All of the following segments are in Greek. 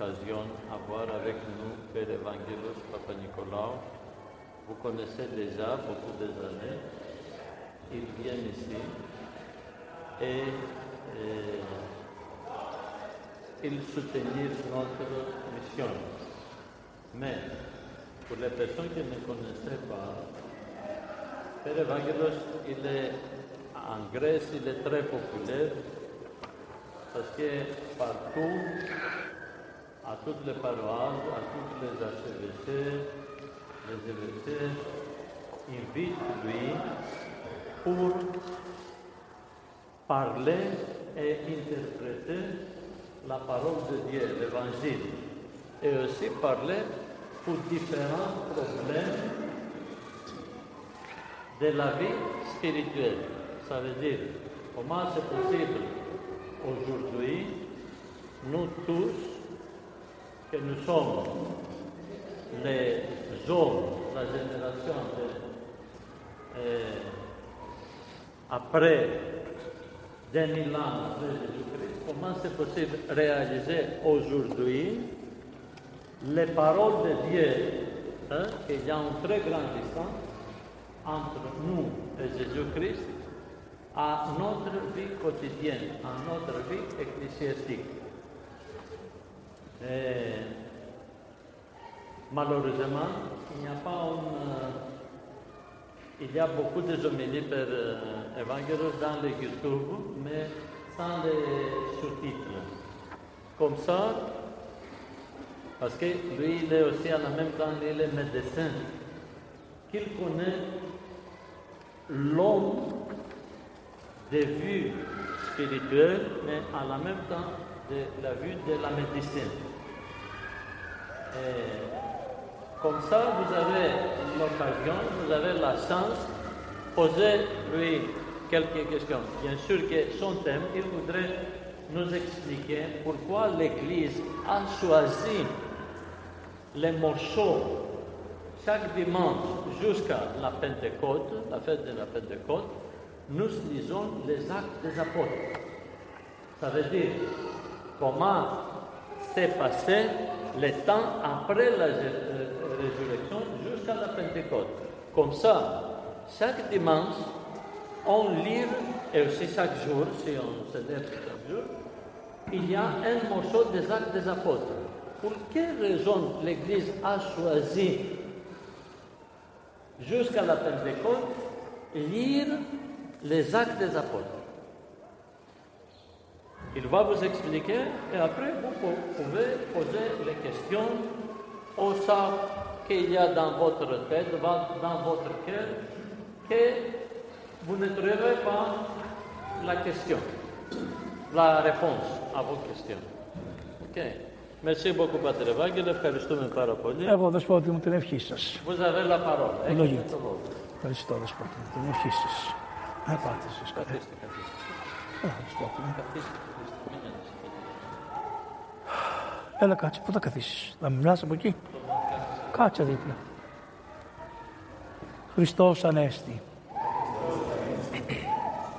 l'occasion à voir avec nous Père Evangelos Papa-Nicolas. Vous connaissez déjà beaucoup des années. Il vient ici et, et il soutenir notre mission. Mais pour les personnes qui ne connaissaient pas, Père Evangelos, il est en Grèce, il est très populaire parce que partout, à toutes les paroisses, à toutes les archevêchés, les évêchés, invitent lui pour parler et interpréter la parole de Dieu, l'évangile, et aussi parler pour différents problèmes de la vie spirituelle. Ça veut dire comment c'est possible aujourd'hui, nous tous, que nous sommes les hommes, la génération de, euh, après 2000 ans après Jésus-Christ, comment c'est possible de réaliser aujourd'hui les paroles de Dieu, qu'il y a une très grande distance entre nous et Jésus-Christ, à notre vie quotidienne, à notre vie ecclésiastique? Et malheureusement, il n'y a pas une... Il y a beaucoup de homélies par euh, dans les YouTube, mais sans les sous-titres. Comme ça, parce que lui, il est aussi en même temps, il est médecin, qu'il connaît l'homme de vue spirituelle, mais en même temps de la vue de la médecine. Comme ça, vous avez l'occasion, vous avez la chance de poser lui quelques questions. Bien sûr que son thème, il voudrait nous expliquer pourquoi l'Église a choisi les morceaux chaque dimanche jusqu'à la Pentecôte, la fête de la Pentecôte, nous lisons les actes des apôtres. Ça veut dire comment s'est passé le temps après la résurrection jusqu'à la Pentecôte. Comme ça, chaque dimanche, on lit, et aussi chaque jour, si on célèbre chaque jour, il y a un morceau des actes des apôtres. Pour quelle raison l'Église a choisi jusqu'à la Pentecôte lire les actes des apôtres? Il va vous expliquer et après vous pouvez poser les questions au ça qu'il y a dans votre tête, dans votre cœur, que vous ne trouverez pas la question, la réponse à vos questions. Ok. Merci beaucoup, Πατέρ Ευάγγελε. Ευχαριστούμε πάρα πολύ. Εγώ δεσπότη μου την ευχή σα. Vous avez la parole. Έχετε Ευλογείτε. το λόγο. Ευχαριστώ δεσπότη μου την ευχή σα. Να πάτε σα. Καθίστε, καθίστε. δεσπότη μου. Καθίστε, Έλα κάτσε, πού θα καθίσεις; Θα μιλάς από εκεί; Κάτσε δίπλα. Χριστός Ανέστη.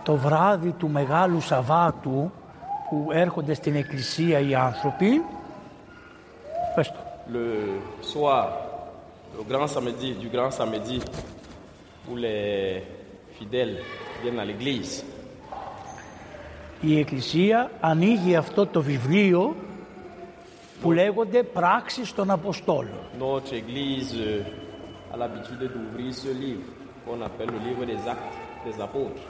Το βράδυ του Μεγάλου Σαββάτου που έρχονται στην εκκλησία οι άνθρωποι, πες το, le soir, le grand samedi, du grand samedi, où les fidèles viennent à l'église, η εκκλησία ανοίγει αυτό το βιβλίο που λέγονται πράξεις των Αποστόλων. notre église euh, a l'habitude d'ouvrir ce livre qu'on appelle le livre des actes des apôtres.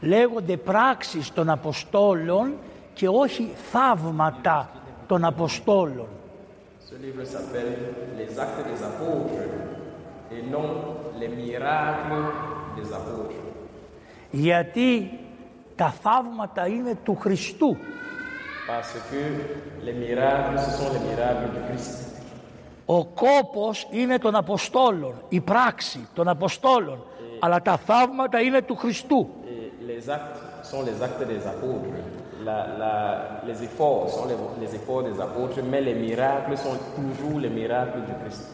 Λέγονται πράξεις των Αποστόλων και όχι θαύματα των Αποστόλων. Ce livre s'appelle les actes des apôtres et non les miracles des apôtres. Γιατί τα θαύματα είναι του Χριστού. Parce que les miracles, ce sont les miracles du Christ. Ο κόπος είναι των Αποστόλων, η πράξη των Αποστόλων, αλλά τα θαύματα είναι του Χριστού. Et les actes sont les actes des apôtres. La- la- les efforts sont les, les efforts des apôtres, mais les miracles sont toujours les miracles du Christ.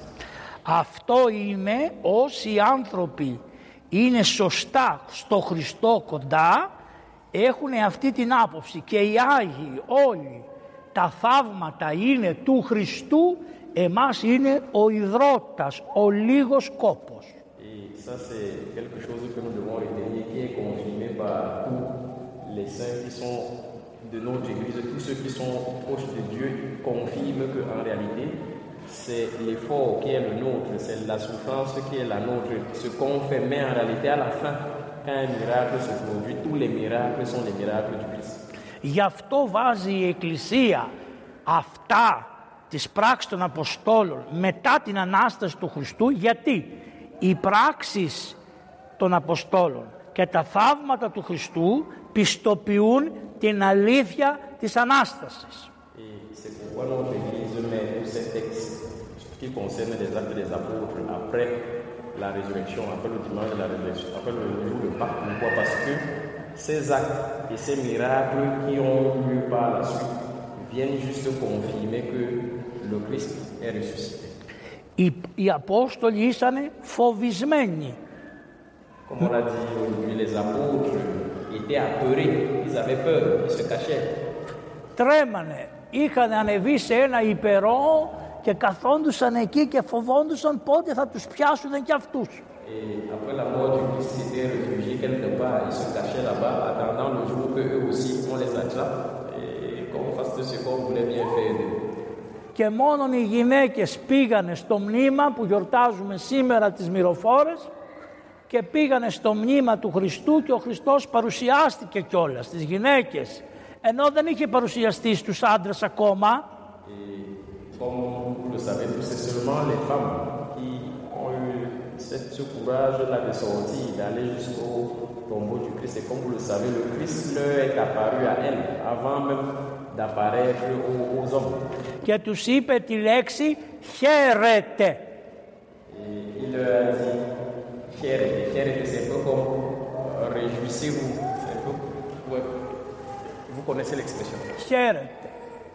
Αυτό είναι όσοι άνθρωποι είναι σωστά στο Χριστό κοντά έχουν αυτή την άποψη και οι Άγιοι όλοι τα θαύματα είναι του Χριστού, εμάς είναι ο υδρότας, ο λίγος κόπος. Et ça, c'est quelque chose que nous devons retenir, qui est confirmé par tous les saints qui sont de notre Église, tous ceux qui sont proches de Dieu confirment qu'en réalité, c'est l'effort qui est le nôtre, c'est la souffrance qui est la nôtre, ce qu'on fait, mais en réalité, à la fin, quand un miracle se produit, tous les miracles sont les miracles du Christ. Γι' αυτό βάζει η Εκκλησία αυτά τις πράξεις των Αποστόλων μετά την Ανάσταση του Χριστού γιατί; Οι πράξεις των Αποστόλων και τα θαύματα του Χριστού πιστοποιούν την αλήθεια της Ανάστασης. Et c'est pourquoi notre Église met tous ces textes qui concernent les actes des apôtres après la résurrection, après le dimanche de la résurrection, après le jour de Pâques. Pourquoi Parce que ces actes et ces miracles qui ont lieu par la suite viennent juste confirmer que le Christ est ressuscité. Οι, οι Απόστολοι ήσαν φοβισμένοι. Comme on l'a dit aujourd'hui, les apôtres étaient apeurés, ils avaient peur, ils se cachaient. Τρέμανε, είχαν ανεβεί σε ένα υπερό και καθόντουσαν εκεί και φοβόντουσαν πότε θα τους πιάσουν και αυτούς. Et après la mort du Christ, ils s'étaient réfugiés quelque part, ils se cachaient là-bas, attendant le jour que eux aussi on les attrape et qu'on fasse de ce qu'on voulait bien faire d'eux. Και μόνο οι γυναίκες πήγανε στο μνήμα που γιορτάζουμε σήμερα τις μυροφόρες και πήγανε στο μνήμα του Χριστού και ο Χριστός παρουσιάστηκε κιόλας στις γυναίκες ενώ δεν είχε παρουσιαστεί στους άντρες ακόμα Et comme vous le savez tous, c'est seulement les femmes qui ont eu cette- ce courage-là de sortir, d'aller jusqu'au tombeau du Christ. Et comme vous le savez, le Christ leur est apparu à elles avant même d'apparaître aux, aux hommes. και τους είπε τη λέξη χαίρετε. Et il leur a dit, Chérité, chérité, c'est un peu comme euh, réjouissez-vous. C'est un peu, ouais. Vous connaissez l'expression. Χαίρετε.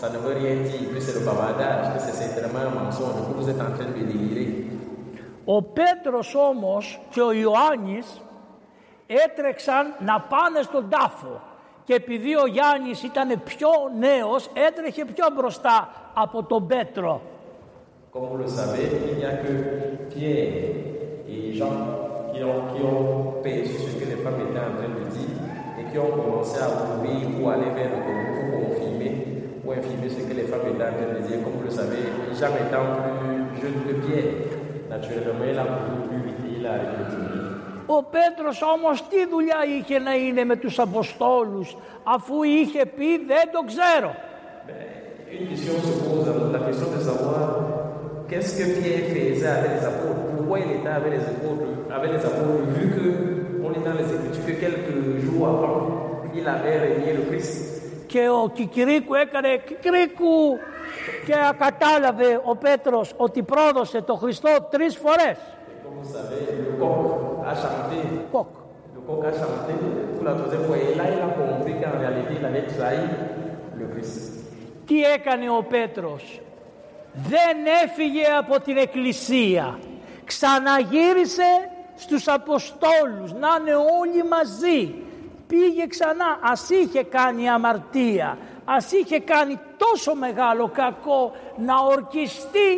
ça ne veut rien dire, que c'est le bavardage, que c'est certainement un mensonge, que vous êtes en train de délirer. Ο Πέτρος όμως και ο Ιωάννης έτρεξαν να πάνε στον τάφο και επειδή ο Γιάννης ήταν πιο νέος έτρεχε πιο μπροστά από τον Πέτρο. Comme vous le savez, il n'y a que Pierre et Jean qui ont, qui ont perçu ce que les femmes étaient en train de dire et qui ont commencé à courir pour aller vers le tombeau pour confirmer ou infirmer ce que les femmes étaient en train de dire. Comme vous le savez, Jean étant plus jeune que Pierre, naturellement, il a couru plus vite et il a arrêté de courir. Ο Πέτρος όμως τι δουλειά είχε να είναι με τους Αποστόλους αφού είχε πει δεν το ξέρω. Une question se pose, la question de savoir qu'est-ce que Pierre faisait avec les apôtres, pourquoi il était avec les apôtres, avec les apôtres vu que on est dans les Écritures que quelques jours avant, il avait régné le Christ. Και ο Κικυρίκου έκανε Κικυρίκου και κατάλαβε ο Πέτρος ότι πρόδωσε το Χριστό τρεις φορές. Et comme vous savez, le coq a chanté, Κοκ. le coq a chanté pour la troisième fois et là il a compris qu'en réalité il avait trahi le Christ. Τι έκανε ο Πέτρος; Δεν έφυγε από την εκκλησία. Ξαναγύρισε στους Αποστόλους να είναι όλοι μαζί. Πήγε ξανά. Ας είχε κάνει αμαρτία. Ας είχε κάνει τόσο μεγάλο κακό να ορκιστεί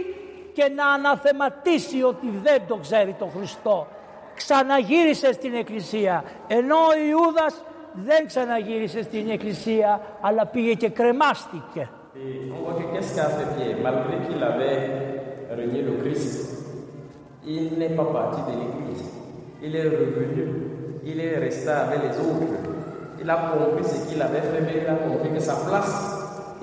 και να αναθεματίσει ότι δεν το ξέρει τον Χριστό. Ξαναγύρισε στην εκκλησία. Ενώ ο Ιούδας δεν ξαναγύρισε στην εκκλησία αλλά πήγε και κρεμάστηκε. Et on voit que qu'est-ce qu'a fait Pierre Malgré qu'il avait régné le Christ, il n'est pas parti de l'église. Il est revenu, il est resté avec les autres. Il a compris ce qu'il avait fait, mais il a compris que sa place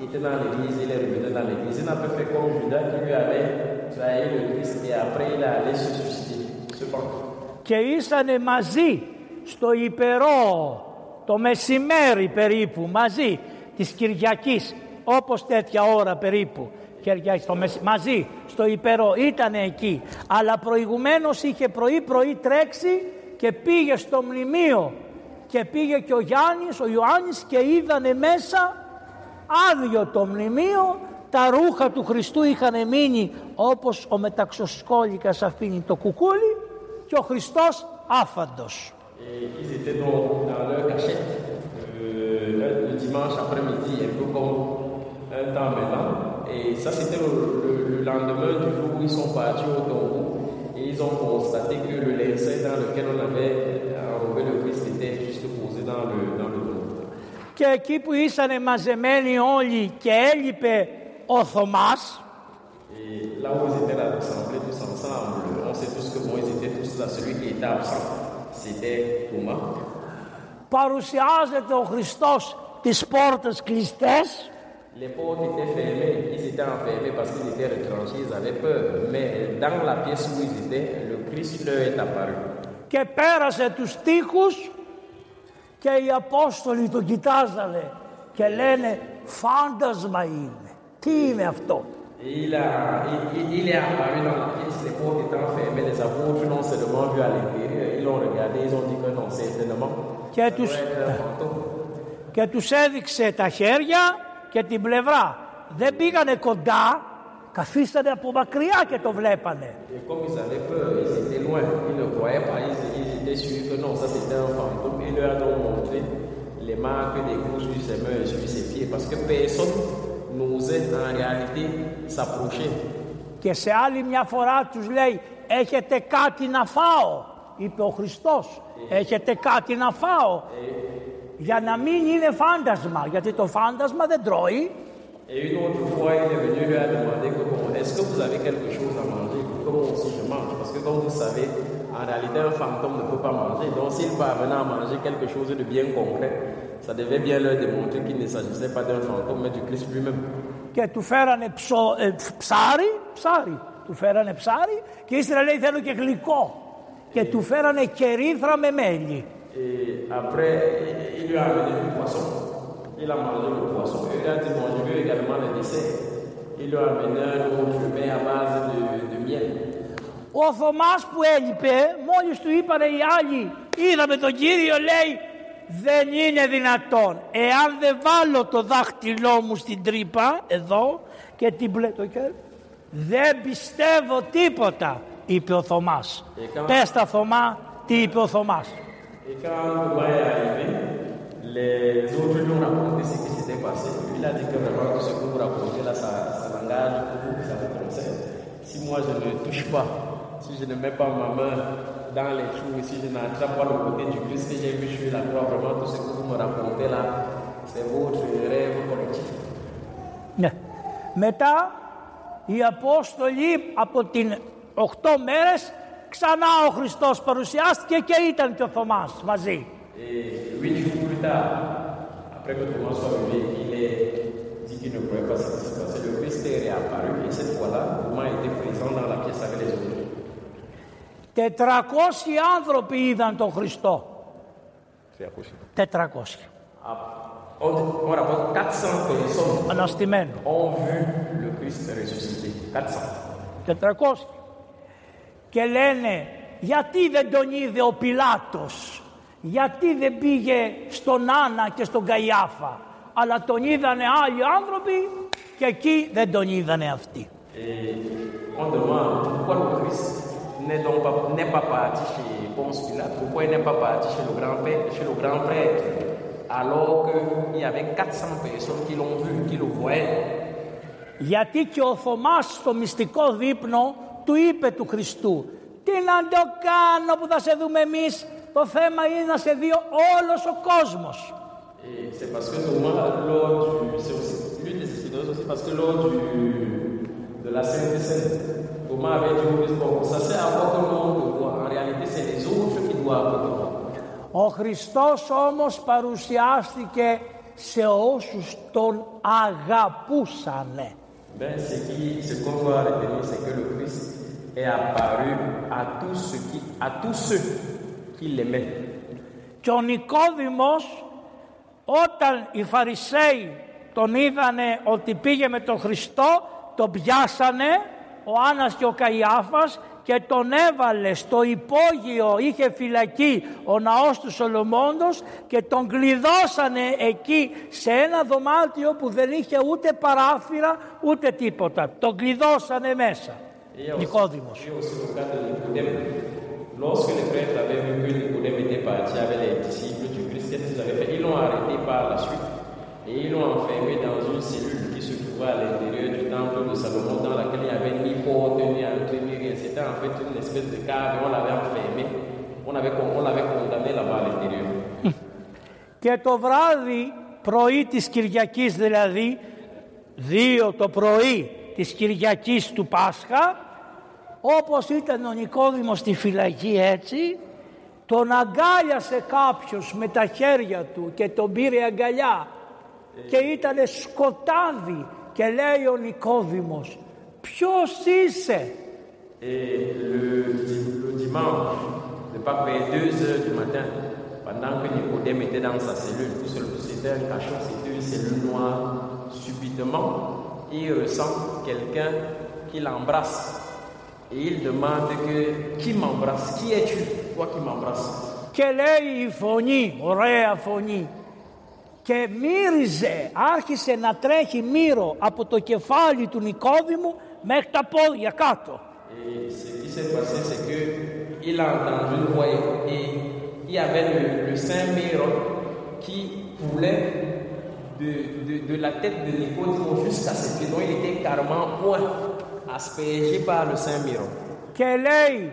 était dans l'église. Il est revenu dans l'église. Il n'a pas fait comme Judas qui lui avait trahi le Christ et après il est allé se suicider. Cependant, και ήσανε μαζί στο υπερό το μεσημέρι περίπου μαζί της Κυριακής όπως τέτοια ώρα περίπου και κεριά στο μεσ... μαζί στο υπερό ήταν εκεί αλλά προηγουμένως είχε πρωί πρωί τρέξει και πήγε στο μνημείο και πήγε και ο Γιάννης, ο Ιωάννης και είδανε μέσα άδειο το μνημείο τα ρούχα του Χριστού είχαν μείνει όπως ο μεταξοσκόλικας αφήνει το κουκούλι και ο Χριστός άφαντος. Et ils étaient dans, dans leur cachette euh, le dimanche après-midi, un peu comme un temps maintenant. Et ça, c'était le, le, le lendemain du jour où ils sont partis au tombeau. Et ils ont constaté que le linceul dans lequel on avait enrobé le Christ était juste posé dans le, dans le tombeau. Και εκεί που ήσανε μαζεμένοι όλοι και έλειπε ο Θωμάς, Et là où ils étaient là, rassemblés tous ensemble, on sait tous que bon, ils étaient tous là. Celui qui était absent, c'était Thomas. παρουσιάζεται ο Χριστός τις πόρτες κλειστές Les portes étaient fermées, ils étaient enfermés parce qu'ils étaient retranchés, ils avaient peur. Mais dans la pièce où ils étaient, le Christ leur est apparu. και πέρασε τους τοίχους και οι Απόστολοι τον κοιτάζανε και λένε φάντασμα είναι. Τι είναι αυτό. Et il, a, il, il- il est apparu dans la pièce, les portes étant fermées, les apôtres l'ont seulement vu à l'intérieur, ils l'ont regardé, ils ont dit que non, certainement, Και ça τους, doit être un fantôme. και τους έδειξε τα χέρια και την πλευρά. Δεν πήγανε κοντά, καθίσανε από μακριά και το βλέπανε. Et comme ils avaient peur, ils étaient loin, ils ne croyaient pas, ils, ils étaient sûrs que non, ça c'était un fantôme. Ils leur ont montré les marques des coups sur ses mains et sur ses pieds, parce que personne n'osait en réalité s'approcher. Και σε άλλη μια φορά τους λέει έχετε κάτι να φάω. Είπε ο Χριστός έχετε κάτι να φάω. Για να μην είναι φάντασμα γιατί το φάντασμα δεν τρώει. Et une autre fois, il est venu lui a demandé que, bon, est-ce que vous avez quelque chose à manger Comme aussi je mange. Parce que comme vous savez, en réalité, un fantôme ne peut pas manger. Donc s'il parvenait à manger quelque chose de bien concret, ça devait bien leur démontrer qu'il ne s'agissait pas d'un fantôme, mais du Christ lui-même. Και του φέρανε ψω, ε, ψ- ψάρι, ψάρι. Του φέρανε ψάρι και ύστερα λέει θέλω και γλυκό. Και του φέρανε κερίθρα με μέλι. Et après, il lui a amené du poisson. Il a mangé le poisson. Et il a dit, bon, je veux également le dessert. Il lui a amené un autre pain à base de, de miel. Ο Θωμάς που έλειπε, μόλις του είπανε οι άλλοι, είδαμε τον Κύριο, λέει, δεν είναι δυνατόν. Εάν δεν βάλω το δάχτυλό μου στην τρύπα, εδώ, και την πλέ το χέρι, δεν πιστεύω τίποτα, είπε ο Θωμάς. Έκανα. Πες τα Θωμά, τι είπε ο Θωμάς. Et quand Thomas est arrivé, les autres lui ont raconté ce qui s'était passé. Il a dit que vraiment tout ce que vous racontez là, ça, ça l'engage pour vous, ça vous concerne. Si moi je ne touche pas, si je ne mets pas ma main dans les trous et si je n'attrape pas le côté du Christ que j'ai vu sur la croix, vraiment tout ce que vous me racontez là, c'est votre rêve collectif. Ναι. Μετά οι Απόστολοι από την 8 μέρες ξανά ο Χριστός παρουσιάστηκε και ήταν και ο Θωμάς μαζί. Et huit jours plus tard, après que Thomas soit arrivé, il est dit qu'il ne croyait pas ce qui s'est passé. Le Christ est réapparu et cette fois-là, Thomas était présent dans la pièce avec les autres. 400 άνθρωποι είδαν τον Χριστό. C'est accroché. 400. Ah, On, on rapporte 400 personnes Αναστημένο. ont vu le Christ ressuscité. 400. 400. Και λένε γιατί δεν τον είδε ο Πιλάτος. Γιατί δεν πήγε στον Άννα και στον Καϊάφα. Αλλά τον είδανε άλλοι άνθρωποι και εκεί δεν τον είδανε αυτοί. Et on demande pourquoi le Christ n'est donc pas, n'est pas parti chez Ponce Pilate, pourquoi il n'est pas parti chez le grand, père, chez le grand prêtre, alors qu'il y avait 400 personnes qui l'ont vu, qui le voyaient. Γιατί και ο Θωμάς στο μυστικό δείπνο του είπε του Χριστού «Τι να το κάνω που θα σε δούμε εμείς, το θέμα είναι να σε δει όλος ο κόσμος». Et c'est parce que Thomas, lors du. C'est aussi l'une des explications aussi parce que lors du, de la Sainte Seine, Thomas avait dit au Christ Bon, ça sert à quoi que le monde te voit En réalité, c'est les autres qui doivent te voir. Ο Χριστός όμως παρουσιάστηκε σε όσους τον αγαπούσανε. Ben, ce. Και ο Νικόδημος όταν οι Φαρισαίοι τον είδανε ότι πήγε με τον Χριστό τον πιάσανε ο Άννας και ο Καϊάφας και τον έβαλε στο υπόγειο, είχε φυλακή ο ναός του Σολομώντος και τον κλειδώσανε εκεί σε ένα δωμάτιο που δεν είχε ούτε παράθυρα ούτε τίποτα. Τον κλειδώσανε μέσα. Νικόδημος. Et aussi au cas de Nicodème, lorsque les prêtres avaient vu que Nicodème était parti avec les disciples du Christ, qu'est-ce qu'ils avaient fait Ils l'ont arrêté par la suite et ils l'ont enfermé dans une cellule και το βράδυ πρωί της Κυριακής, δηλαδή δύο το πρωί της Κυριακής του Πάσχα, όπως ήταν ο Νικόδημος στη φυλακή, έτσι τον αγκάλιασε κάποιος με τα χέρια του και τον πήρε αγκαλιά και ήτανε σκοτάδι. και λέει ο Νικόδημος ποιος είσαι Et le, le dimanche, de pas vers 2 heures du matin, pendant que Nicodème était dans sa cellule, tout seul, c'était un cachot, c'était une cellule noire. Subitement, il ressent quelqu'un qui l'embrasse. Et il demande que qui m'embrasse Qui es-tu Toi qui m'embrasse. και λέει η φωνή, ωραία φωνή και μύριζε, άρχισε να τρέχει μύρο από το κεφάλι του Νικόδημου μέχρι τα πόδια κάτω. Et ce qui s'est passé, c'est que il a entendu une voix et il y avait le, le saint Méron qui coulait de, de, de la tête de Nicodème jusqu'à ses pieds. Donc il était carrément point, aspergé par le saint Méron. Και λέει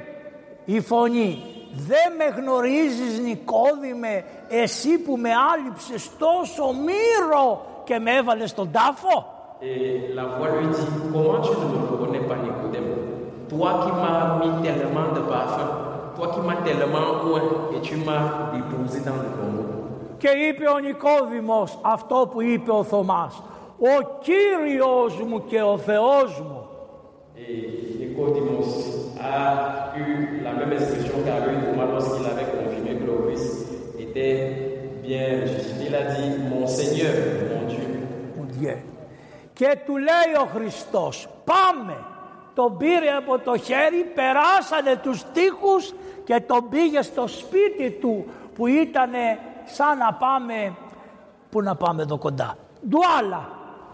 η φωνή, δεν με γνωρίζεις Νικόδημε εσύ που με άλυψες τόσο μύρο και με έβαλες στον τάφο; ε, La voix lui dit, comment tu ne me reconnais pas Nicodème; Toi qui m'as mis tellement de parfum, toi qui m'as tellement oué et tu. Και είπε ο Νικόδημος αυτό που είπε ο Θωμάς Ο Κύριος μου και ο Θεός μου ε, Νικόδημος a eu la même expression qu'a eu Thomas lorsqu'il avait confirmé que le Christ était bien ressuscité. Il a dit Mon Seigneur, mon Dieu. Μου διέ. Και του λέει ο Χριστός πάμε. Τον πήρε από το χέρι, περάσανε τους τοίχους και τον πήγε στο σπίτι του που ήταν σαν να πάμε, πού να πάμε εδώ κοντά, Ντουάλα,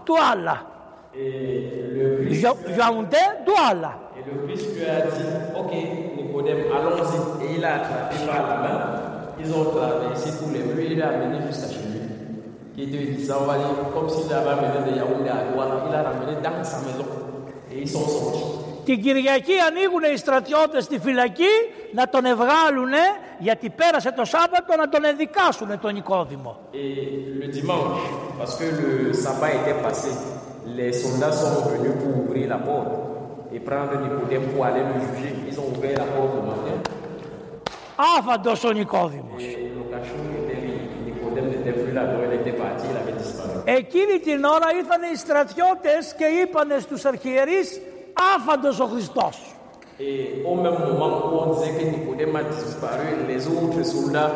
Ντουάλα, Et le Christ, Γιαουντέ, Ντουάλα. Et le Christ lui a dit Ok, Nicodème, allons-y. Et il a attrapé par la main. Ils ont traversé tous les rues. Il l'a amené jusqu'à chez lui. Qui était disant, on va dire, comme s'il avait amené de Yaoundé à Douala. Il l'a ramené dans sa maison. Et ils sont sortis. Την Κυριακή ανοίγουν οι στρατιώτες στη φυλακή να τον ευγάλουνε γιατί πέρασε το Σάββατο να τον ενδικάσουνε τον Νικόδημο. Et le dimanche, parce que le sabbat était passé, les soldats sont venus pour ouvrir la porte et prendre Nicodème pour aller le juger. Ils ont ouvert la porte le matin. Άφαντος ο Νικόδημος. Et le cachot était Nicodème n'était plus là, donc il était parti, il avait disparu. Εκείνη την ώρα ήρθαν οι στρατιώτες και είπανε στους αρχιερείς άφαντος ο Χριστός. Et au même moment où on disait que Nicodème a disparu, les autres soldats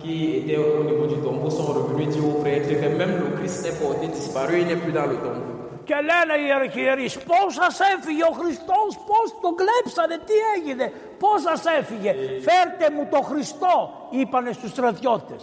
qui étaient au niveau du tombeau sont revenus dire aux prêtres que même le Christ est porté disparu, il n'est plus dans le tombeau. Και λένε οι ιερεχειρίσις πώς έφυγε ο Χριστός πώς τον κλέψανε τι έγινε πώς ασέφηγε φέρτε μου το Χριστό είπανε οι στρατιώτες.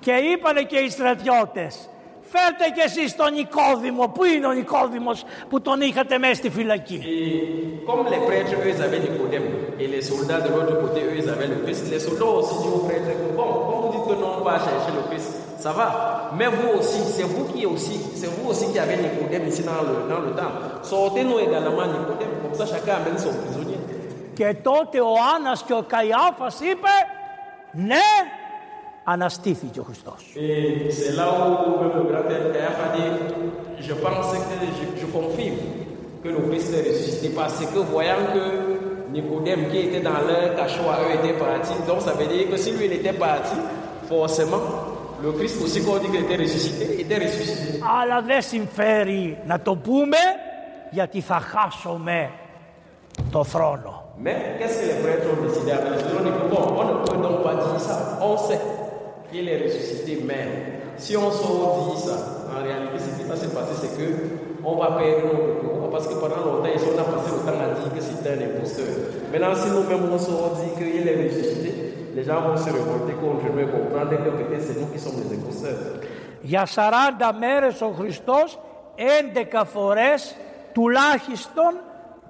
Και. Και είπανε και οι στρατιώτες φέρτε και εσείς τον Νικόδημο, πού είναι ο Νικόδημος που τον είχατε μέσα στη φυλακή. Et comme les prêtres, eux, ils avaient Nicodème, et les soldats de l'autre côté, eux, ils avaient le Christ, les soldats aussi disent aux prêtres que bon, comme vous dites que non, on va chercher le Christ, ça va. Mais vous aussi, c'est vous qui aussi, c'est vous aussi qui avez Nicodème ici dans le, dans le temple. Sortez-nous également Nicodème, comme ça chacun amène son prisonnier. Και τότε ο Άννας και ο Καϊάφας είπε, ναι, αναστήθηκε ο Χριστός. Et c'est là où même le grand Caiaphe a dit Je pense que je, je confirme que le Christ est ressuscité parce que voyant que Nicodème qui était dans leur cachot à eux était parti, donc ça veut dire que si lui il était parti, forcément, le Christ aussi qu'on dit qu'il était ressuscité, était ressuscité. Αλλά δεν συμφέρει να το πούμε γιατί θα χάσουμε το θρόνο. Mais qu'est-ce que les prêtres ont décidé avec les autres On dit que bon, on ne peut donc pas dire ça. On sait Qu'il est ressuscité, mais si on se dit ça, en réalité, ce qui va se passer, c'est que on va perdre notre cours. Parce que pendant longtemps, ici, on a passé le temps à dire que c'était un imposteur. Maintenant, si nous-mêmes on se dit qu'il est ressuscité, les gens vont se révolter contre nous et comprendre que peut-être c'est nous qui sommes les imposteurs. Για 40 μέρες ο Χριστός 11 φορές τουλάχιστον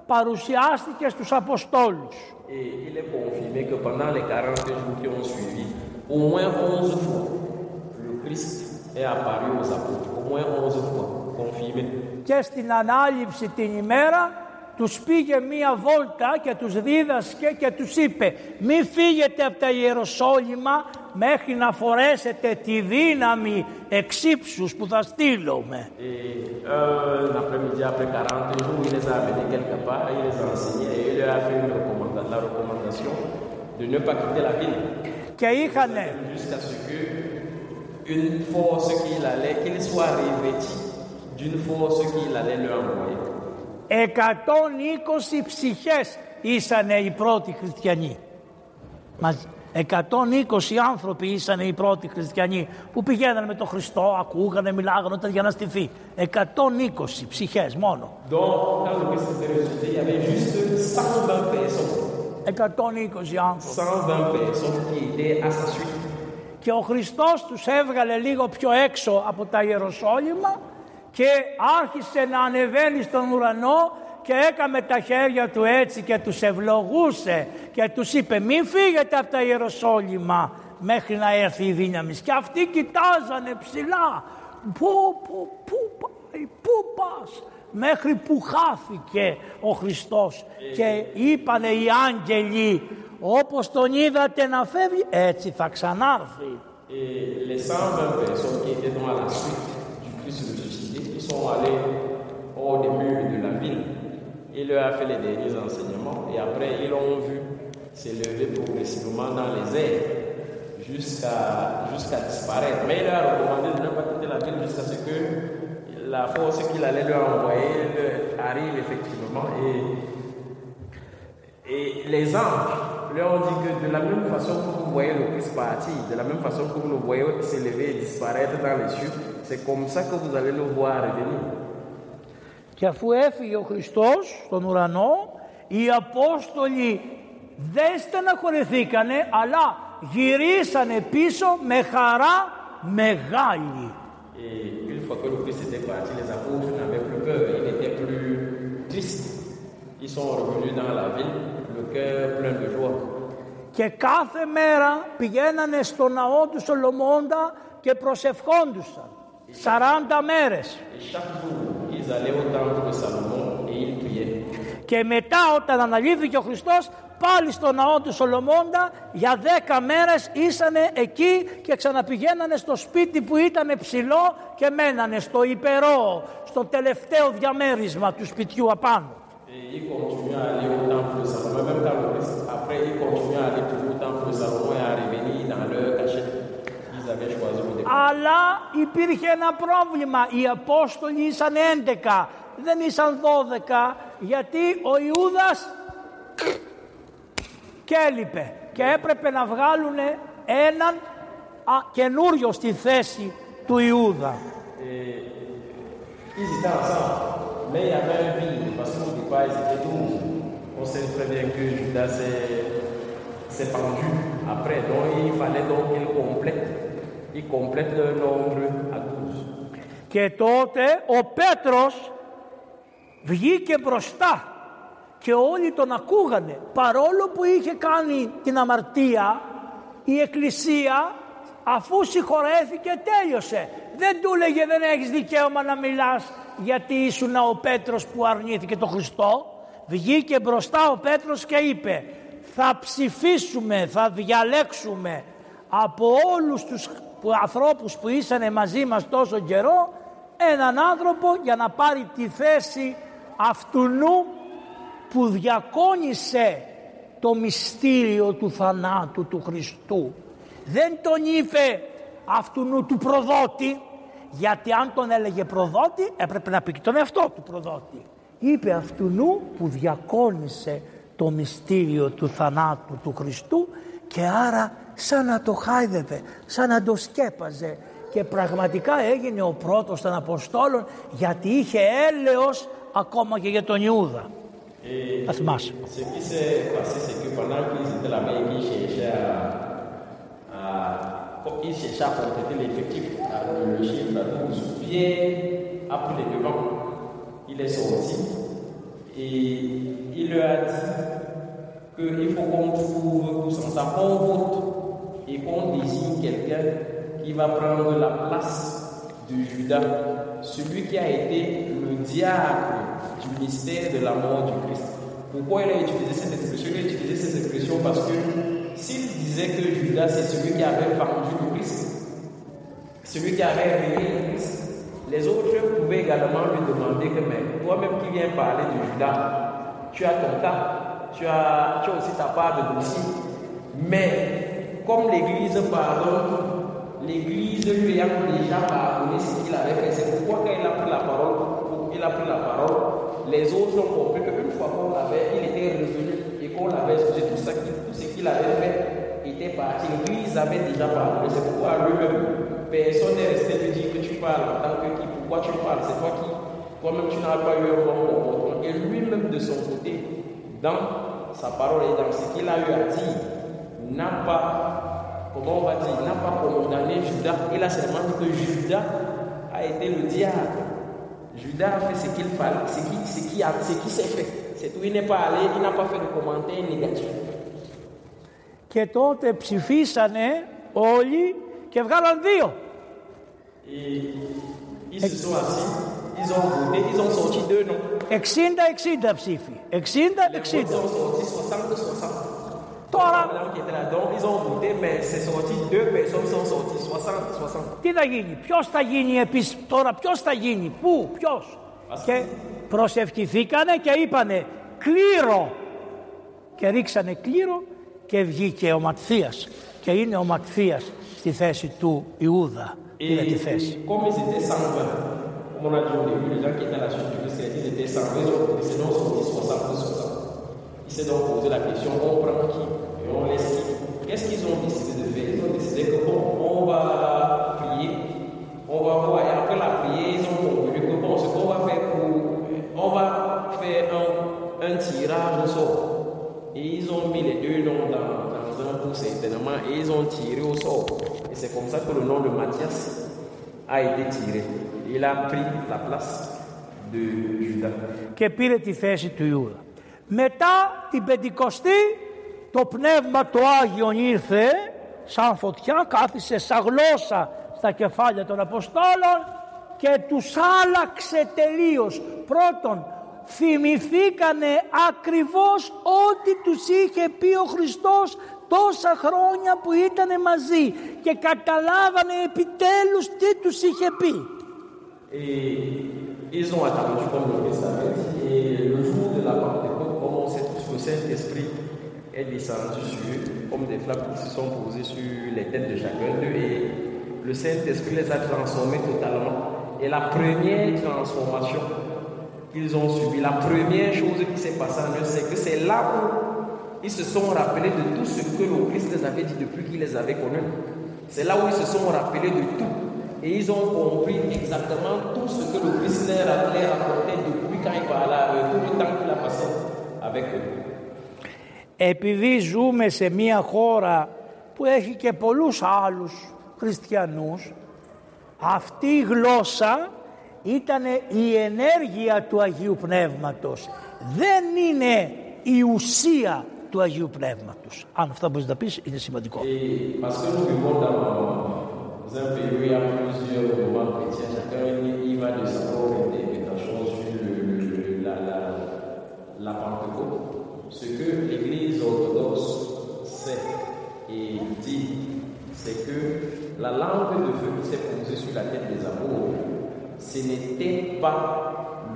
παρουσιάστηκε στους Αποστόλους. Et il est confirmé que pendant les 40 jours qui ont suivi, au moins 11 fois, le Christ est apparu aux apôtres. Au moins 11 fois, confirmé. Και στην ανάληψη την ημέρα τους πήγε μία βόλτα και τους δίδασκε και τους είπε μη φύγετε από τα Ιεροσόλυμα μέχρι να φορέσετε τη δύναμη εξύψους που θα στείλουμε. Et euh, και είχαν 120 ψυχές ήσαν οι πρώτοι χριστιανοί. 120 άνθρωποι ήσαν οι πρώτοι χριστιανοί που πηγαίναν με τον Χριστό, ακούγανε, μιλάγανε, ήταν για να στηθεί. 120 ψυχές μόνο. Λοιπόν, 120 άνθρωποι. 120 personnes qui étaient à sa suite. Και ο Χριστός τους έβγαλε λίγο πιο έξω από τα Ιεροσόλυμα και άρχισε να ανεβαίνει στον ουρανό και έκαμε τα χέρια του έτσι και τους ευλογούσε και τους είπε μην φύγετε από τα Ιεροσόλυμα μέχρι να έρθει η δύναμη. Και αυτοί κοιτάζανε ψηλά. Πού, πού, πού πάει, πού πας. Μέχρι που χάθηκε ο Χριστός και είπανε οι άγγελοι όπως τον είδατε να φεύγει έτσι θα ξανάρθει. Et les 120 personnes qui étaient dans la suite du Christ ressuscité, ils sont allés hors des murs de la ville. Il leur a fait les derniers enseignements et après ils l'ont vu s'élever progressivement dans les airs jusqu'à jusqu'à disparaître. Mais il leur a recommandé de ne pas quitter la ville jusqu'à ce que la force qu'il allait leur envoyer leur arrive effectivement et et les anges leur ont dit que de la même façon que vous voyez le Christ partir, de la même façon que vous le voyez s'élever et disparaître dans les cieux, c'est comme ça que vous allez le voir revenir. Και αφού έφυγε ο Χριστός στον ουρανό, οι Απόστολοι δεν στεναχωρηθήκανε, αλλά γυρίσανε πίσω με χαρά μεγάλη. Et une fois que le Christ était parti, les apôtres n'avaient plus peur, ils n'étaient plus tristes. Ils sont revenus dans la ville, le cœur plein de joie. Και κάθε μέρα πηγαίνανε στο ναό του Σολομώντα και προσευχόντουσαν. 40 μέρες. Et chaque jour, ils allaient au temple de Salomon et ils priaient. Και μετά όταν αναλύθηκε ο Χριστός πάλι στο ναό του Σολομώντα για 10 μέρες ήσανε εκεί και ξαναπηγαίνανε στο σπίτι που ήταν ψηλό και μένανε στο υπερό, στο τελευταίο διαμέρισμα του σπιτιού απάνω. Et ils continuaient à aller au temple de Salomon, même dans le Christ. Après, ils continuaient à aller toujours au temple de Salomon et à revenir dans leur cachette. Ils avaient choisi au départ. Αλλά υπήρχε ένα πρόβλημα. Οι Απόστολοι ήσαν 11, δεν ήσαν 12, γιατί ο Ιούδας και έλειπε. Και έπρεπε να βγάλουν έναν καινούριο στη θέση του Ιουδα. Και Και τότε ο Πέτρος βγήκε μπροστά και όλοι τον ακούγανε. Παρόλο που είχε κάνει την αμαρτία, η Εκκλησία αφού συγχωρέθηκε τέλειωσε. Δεν του έλεγε δεν έχεις δικαίωμα να μιλάς γιατί ήσουν ο Πέτρος που αρνήθηκε τον Χριστό. Βγήκε μπροστά ο Πέτρος και είπε θα ψηφίσουμε, θα διαλέξουμε από όλους τους που, ανθρώπους που ήσανε μαζί μας τόσο καιρό έναν άνθρωπο για να πάρει τη θέση αυτού που διακόνησε το μυστήριο του θανάτου του Χριστού. Δεν τον είπε αυτού του προδότη, γιατί αν τον έλεγε προδότη έπρεπε να πει και τον εαυτό του προδότη. Είπε αυτού που διακόνησε το μυστήριο του θανάτου του Χριστού και άρα σαν να το χάιδευε, σαν να το σκέπαζε και πραγματικά έγινε ο πρώτος των Αποστόλων γιατί είχε έλεος ακόμα και για τον Ιούδα. Et. Ce qui s'est passé, c'est que pendant qu'ils étaient là-bas, ils cherchaient à, ils cherchaient à l'effectif, le chiffre 12. Pierre a pris les devants, il est sorti et il leur a dit qu'il faut qu'on trouve tous ensemble, qu'on vote et qu'on désigne quelqu'un qui va prendre la place de Judas, celui qui a été le diable du mystère de la mort du Christ. Pourquoi il a utilisé cette expression? Il a utilisé cette expression parce que s'il disait que Judas c'est celui qui avait vendu le Christ, celui qui avait révélé le Christ, les autres pouvaient également lui demander que, mais toi-même qui viens parler de Judas, tu as ton cas, tu as, tu as aussi ta part de dossier. Mais comme l'Église pardonne, l'Église lui a déjà pardonné ce qu'il avait fait. C'est pourquoi quand il a pris la parole, il a pris la parole, les autres ont compris qu'une fois qu'on l'avait, il était revenu et qu'on l'avait excusé, tout, ce qu'il avait fait était parti. L'Église avait déjà pardonné. C'est pourquoi lui-même, personne n'est resté lui dire que tu parles en tant que qui, pourquoi tu parles, c'est toi qui, toi-même tu n'as pas eu un bon comportement. Et lui-même de son côté, dans sa parole et dans ce qu'il a eu à dire, n'a pas, comment on va dire, n'a pas condamné Judas. Il a seulement dit que Judas a été le diable. Judas a fait ce qu'il fallait, ce qui, ce qui, a- ce qui s'est fait. C'est tout. Il n'est pas allé, il n'a pas fait de commentaires négatifs. Και τότε ψηφίσανε όλοι και βγάλαν δύο. Et ils se sont assis, ils ont voté, ils ont sorti deux noms. 60-60 ψήφοι. Les votes 60-60. Sont sortis 60-60. Τώρα Blanc qui était là, donc ils ont voté, mais c'est sorti, deux personnes sont sorties 60-60. τι θα γίνει, ποιος θα γίνει επίσης, τώρα ποιος θα γίνει, πού, ποιος; Και προσευχηθήκανε και είπανε κλήρο και ρίξανε κλήρο και βγήκε ο Ματθίας και είναι ο Ματθίας στη θέση του Ιούδα. Πήρε τη Et θέση. comme s'est donc posé la question, on prend qui et on laisse qui Qu'est-ce qu'ils ont décidé de faire? Ils ont décidé que bon, on va prier, on va voir. Et après la prière, ils ont conclu que bon, ce qu'on va faire on va faire un, tirage au sort. Et ils ont mis les deux noms dans, dans un pouce éternellement et ils ont tiré au sort. Et c'est comme ça que le nom de Matthias a été tiré. Il a pris la place de Judas. Che pire ti feci tu Judas? Μετά την Πεντηκοστή το Πνεύμα το Άγιον ήρθε σαν φωτιά, κάθισε σαν γλώσσα στα κεφάλια των Αποστόλων και τους άλλαξε τελείως. Πρώτον, θυμηθήκανε ακριβώς ό,τι τους είχε πει ο Χριστός τόσα χρόνια που ήταν μαζί και καταλάβανε επιτέλους τι τους είχε πει. Et ils ont attendu, comme le Christ avait dit, et le jour de la est descendu sur comme des flammes qui se sont posées sur les têtes de chacun d'eux, et le Saint-Esprit les a transformés totalement. Et la première transformation qu'ils ont subie, la première chose qui s'est passée en eux, c'est que c'est là où ils se sont rappelés de tout ce que le Christ les avait dit depuis qu'il les avait connus. C'est là où ils se sont rappelés de tout. Et ils ont compris exactement tout ce que le Christ leur a leur racontait depuis quand il parlait avec eux, tout le temps qu'il a passé avec eux. Επειδή ζούμε σε μια χώρα που έχει και πολλούς άλλους χριστιανούς, αυτή η γλώσσα ήταν η ενέργεια του Αγίου Πνεύματος. Δεν είναι η ουσία του Αγίου Πνεύματος. Αν αυτά μπορείς να πεις είναι σημαντικό. Et parce que nous vivons la langue de feu qui s'est posée sur la tête des apôtres, ce n'était pas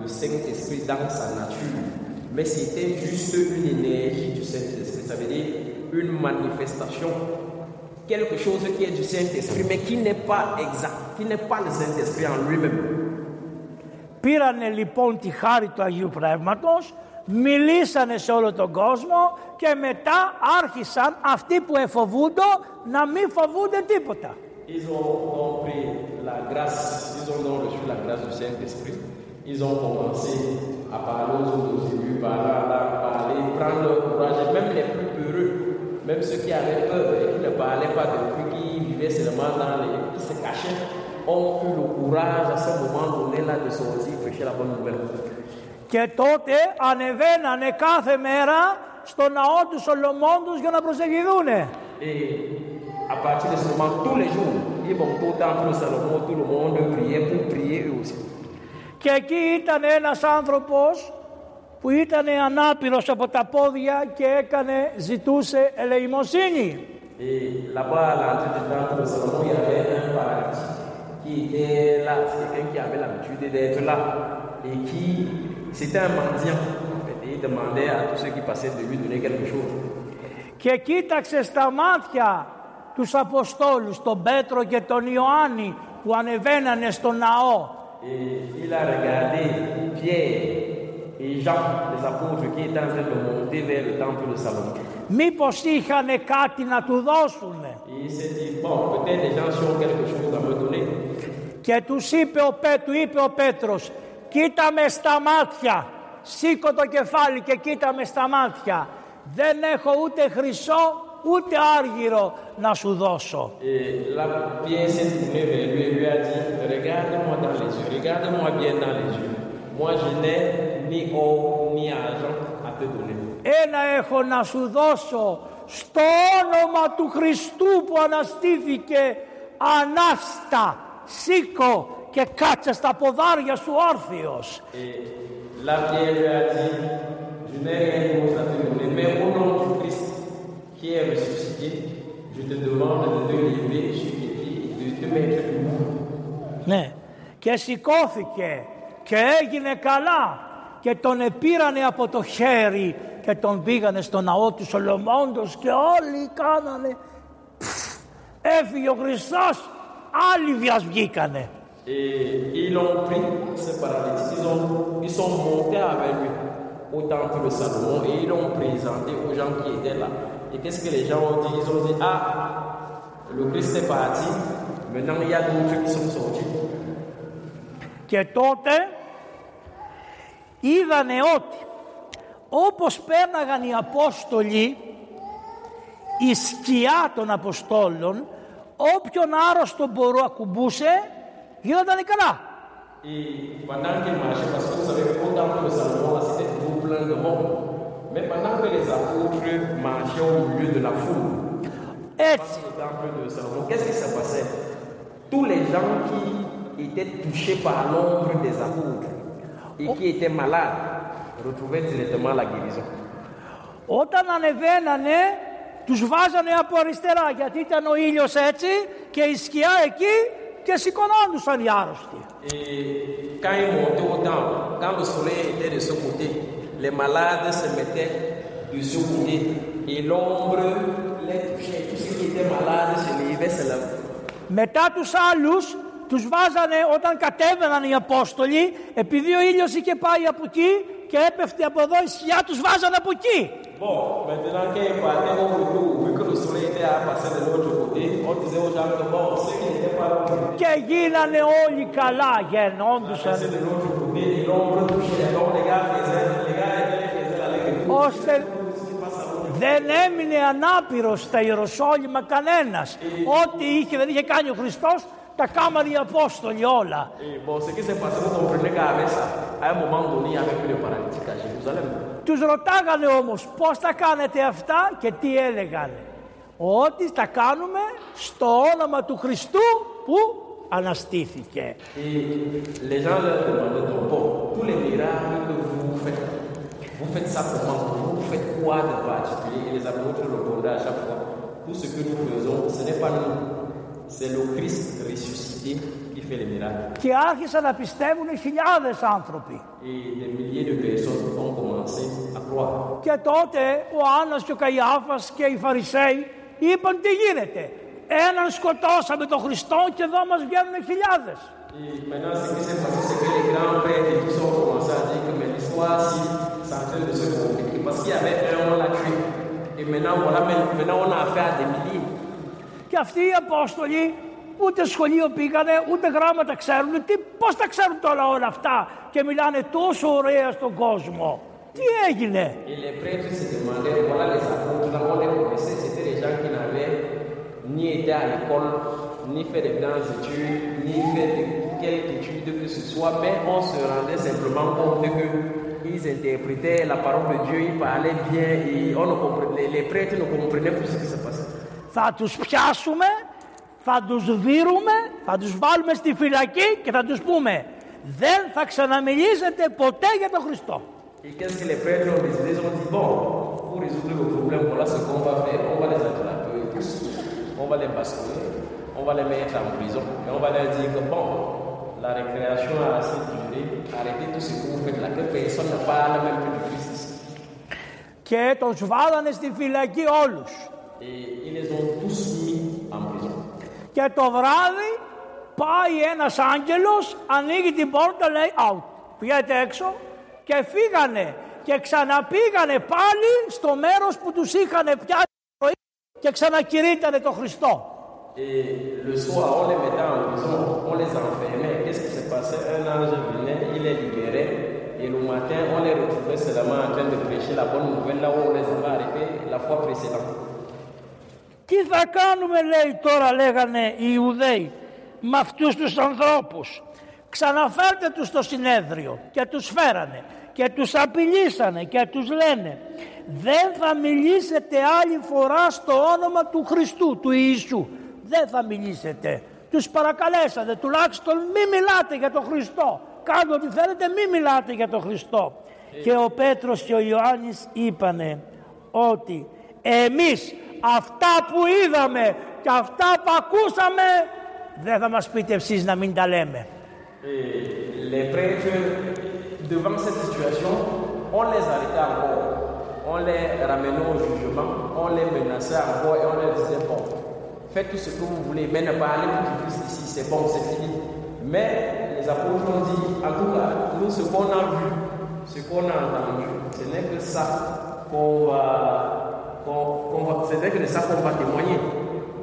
le Saint-Esprit dans sa nature, mais c'était juste une énergie du Saint-Esprit. Ça veut dire une manifestation, quelque chose qui est du Saint-Esprit, mais qui n'est pas exact, qui n'est pas le Saint-Esprit en lui-même. Πήρανε λοιπόν τη χάρη του Αγίου Πνεύματος, μιλήσανε σε όλο τον κόσμο και μετά άρχισαν αυτοί που εφοβούνται να μην φοβούνται τίποτα. Ils ont donc pris la grâce, ils ont donc reçu la grâce du Saint-Esprit. Ils ont commencé à parler aux autres élus, parler, à parler, prendre leur courage, et même les plus peureux, même ceux qui avaient peur et qui ne parlaient pas depuis, qui vivaient seulement dans les, qui se cachaient, ont eu le courage à ce moment donné-là de sortir prêcher la bonne nouvelle. Και τότε ανεβαίνανε κάθε μέρα στο ναό του Σολομόντος για να προσευχηθούνε. Et à partir de ce moment, tous les jours, ils vont tout le temps pour le Salomon, tout le monde prier pour prier eux aussi. Και εκεί ήταν ένας άνθρωπος που ήταν ανάπηρος από τα πόδια και έκανε, ζητούσε ελεημοσύνη. Et là-bas, à l'entrée du temple de Salomon, il y avait un paralytique qui était là, c'est quelqu'un qui avait l'habitude d'être là et qui, c'était un mendiant. En fait, et il demandait à tous ceux qui passaient de lui donner quelque chose. Και κοίταξε στα μάτια Τους Αποστόλους, τον Πέτρο και τον Ιωάννη που ανεβαίνανε στο ναό Et il a regardé Pierre et Jean, les apôtres qui étaient en train de monter vers le temple de Salomon. Μήπως είχαν κάτι να του δώσουν. Et il s'est dit, bon, peut-être les gens qui ont quelque chose à me donner. Και τους είπε ο, Πέ, του είπε ο Πέτρος, κοίτα με στα μάτια, σήκω το κεφάλι και κοίτα με στα μάτια. Δεν έχω ούτε χρυσό Ούτε άργυρο να σου δώσω ένα. Έχω να σου δώσω στο όνομα του Χριστού που αναστήθηκε. Ανάστα, σήκω και κάτσε στα ποδάρια σου, Όρθιος. Και η πιέρα μου έχει δείξει: Δεν έχω να σου δώσω qui est ressuscité, je te demande de te lever sur tes pieds et de te mettre debout. Ναι. Και σηκώθηκε και έγινε καλά και τον επήρανε από το χέρι και τον πήγανε στο ναό του Σολομώντος και όλοι κάνανε «Πφ, έφυγε ο Χριστός άλλοι βιας βγήκανε Et ils l'ont pris, ce paralytique, ils, ont, ils sont montés avec lui au temple de Salomon et ils l'ont présenté aux gens qui étaient là. Et qu'est-ce que les gens ont dit Ils ont dit Ah, le Christ est parti. Και τότε είδανε ότι όπως πέρναγαν οι Απόστολοι η σκιά των Αποστόλων όποιον άρρωστο μπορούσε ακουμπούσε γίνονταν καλά. Η πανάγκη μας είπα στους αδερφούντα που μας αρμόνασε το πλέον το μόνο. Mais pendant que les apôtres marchaient au milieu de la foule, Έτσι. au temple de Salomon, qu'est-ce qui se passait Tous les gens qui étaient touchés par l'ombre des apôtres et qui étaient malades retrouvaient directement la guérison. Όταν ανεβαίνανε τους βάζανε από αριστερά γιατί ήταν ο ήλιος έτσι και η σκιά εκεί και σηκωνόντουσαν οι άρρωστοι. Et quand ils montaient au temple, quand le soleil était de ce côté, les malades se mettaient de ce côté et l'ombre les touchait. Μετά τους άλλους, τους βάζανε όταν κατέβαιναν οι Απόστολοι, επειδή ο ήλιος είχε πάει από εκεί και έπεφτε από εδώ η σκιά, τους βάζανε από εκεί. Και γίνανε όλοι καλά, γεννώντουσαν ώστε δεν έμεινε ανάπηρος στα Ιεροσόλυμα κανένας. Ό,τι είχε, δεν είχε κάνει ο Χριστός, τα κάμανε οι Απόστολοι όλα. Et bon, ce qui s'est passé, vous comprenez qu'avec ça, à un moment donné, il y avait plus de paralytiques à Jérusalem. Τους ρωτάγανε όμως πώς τα κάνετε αυτά και τι έλεγαν. Ότι τα κάνουμε στο όνομα του Χριστού που αναστήθηκε. Et les gens leur demandaient donc, bon, tous les miracles que vous faites, vous faites ça comment Vous faites quoi de particulier Et les apôtres répondaient à chaque fois, tout ce que nous faisons, ce n'est pas nous, c'est le Christ ressuscité qui fait les miracles. Και άρχισαν να πιστεύουν χιλιάδες άνθρωποι. Et des milliers de personnes ont commencé à croire. Και τότε ο Άννας και ο Καϊάφας και οι Φαρισαίοι είπαν τι γίνεται. Έναν σκοτώσαμε τον Χριστό και εδώ μας βγαίνουν χιλιάδες. Et maintenant, ce qui s'est passé, c'est que les grands prêtres et tous ont commencé à dire que mais l'histoire, si c'est en train de se compliquer parce qu'il y avait un, on l'a tué. Et maintenant, voilà, maintenant on a affaire à des milliers. Και αυτοί οι Απόστολοι ούτε σχολείο πήγανε, ούτε γράμματα ξέρουν. Τι, πώς τα ξέρουν τώρα όλα αυτά και μιλάνε τόσο ωραία στον κόσμο. Τι έγινε. Et les prêtres se demandaient, voilà les apôtres, là, on les connaissait, c'était des gens qui n'avaient ni été à l'école, ni fait de grandes études, ni fait de quelque étude que ce soit, mais on se rendait simplement compte qu'ils interprétaient la parole de Dieu, ils parlaient bien et on ne comprenait, les prêtres ne comprenaient plus ce qui se passait. Θα τους πιάσουμε, θα τους δίρουμε, θα τους βάλουμε στη φυλακή και θα τους πούμε δεν θα ξαναμιλήσετε ποτέ για τον Χριστό. Et qu'est-ce que les prêtres ont décidé Ils ont dit bon, pour résoudre le problème, voilà ce qu'on va faire. On va les attraper tous, on va les bastonner, on va les mettre en prison et on va leur dire que bon, la récréation a assez duré, arrêtez tout ce que vous faites là, que personne ne parle même plus du Christ ici. Και τους βάλανε στη φυλακή όλους. Et ils les ont tous mis en prison. Και το βράδυ πάει ένας άγγελος, ανοίγει την πόρτα, λέει out. Βγαίνετε έξω και φύγανε και ξαναπήγανε πάλι στο μέρος που τους είχαν πιάσει το πρωί και ξανακηρύττανε το Χριστό. Et le soir, on les mettait en prison, on les enfermait. Qu'est-ce qui se passait Un ange venait, il les libérait. Et le matin, on les retrouvait seulement en train de prêcher la bonne nouvelle là où on les avait arrêtés la fois précédente. Τι θα κάνουμε λέει τώρα λέγανε οι Ιουδαίοι με αυτούς τους ανθρώπους. Ξαναφέρτε τους στο συνέδριο και τους φέρανε και τους απειλήσανε και τους λένε δεν θα μιλήσετε άλλη φορά στο όνομα του Χριστού, του Ιησού. Δεν θα μιλήσετε. Τους παρακαλέσατε τουλάχιστον μη μιλάτε για τον Χριστό. Κάντε ό,τι θέλετε μη μιλάτε για τον Χριστό. Και ο Πέτρος και ο Ιωάννης είπανε ότι εμείς αυτά που είδαμε και αυτά που ακούσαμε δεν θα μας πείτε εσείς να μην τα λέμε. Et les prêtres, devant cette situation, on les arrêtait encore. On les ramenait au jugement, on les menaçait encore et on leur disait bon, faites tout ce que vous voulez, mais ne parlez plus du Christ ici, c'est bon, c'est fini. Mais les apôtres ont dit, en tout cas, nous, ce qu'on a vu, ce qu'on a entendu, ce n'est que ça qu'on va, qu'on- qu'on va- ce n'est que de ça qu'on va témoigner.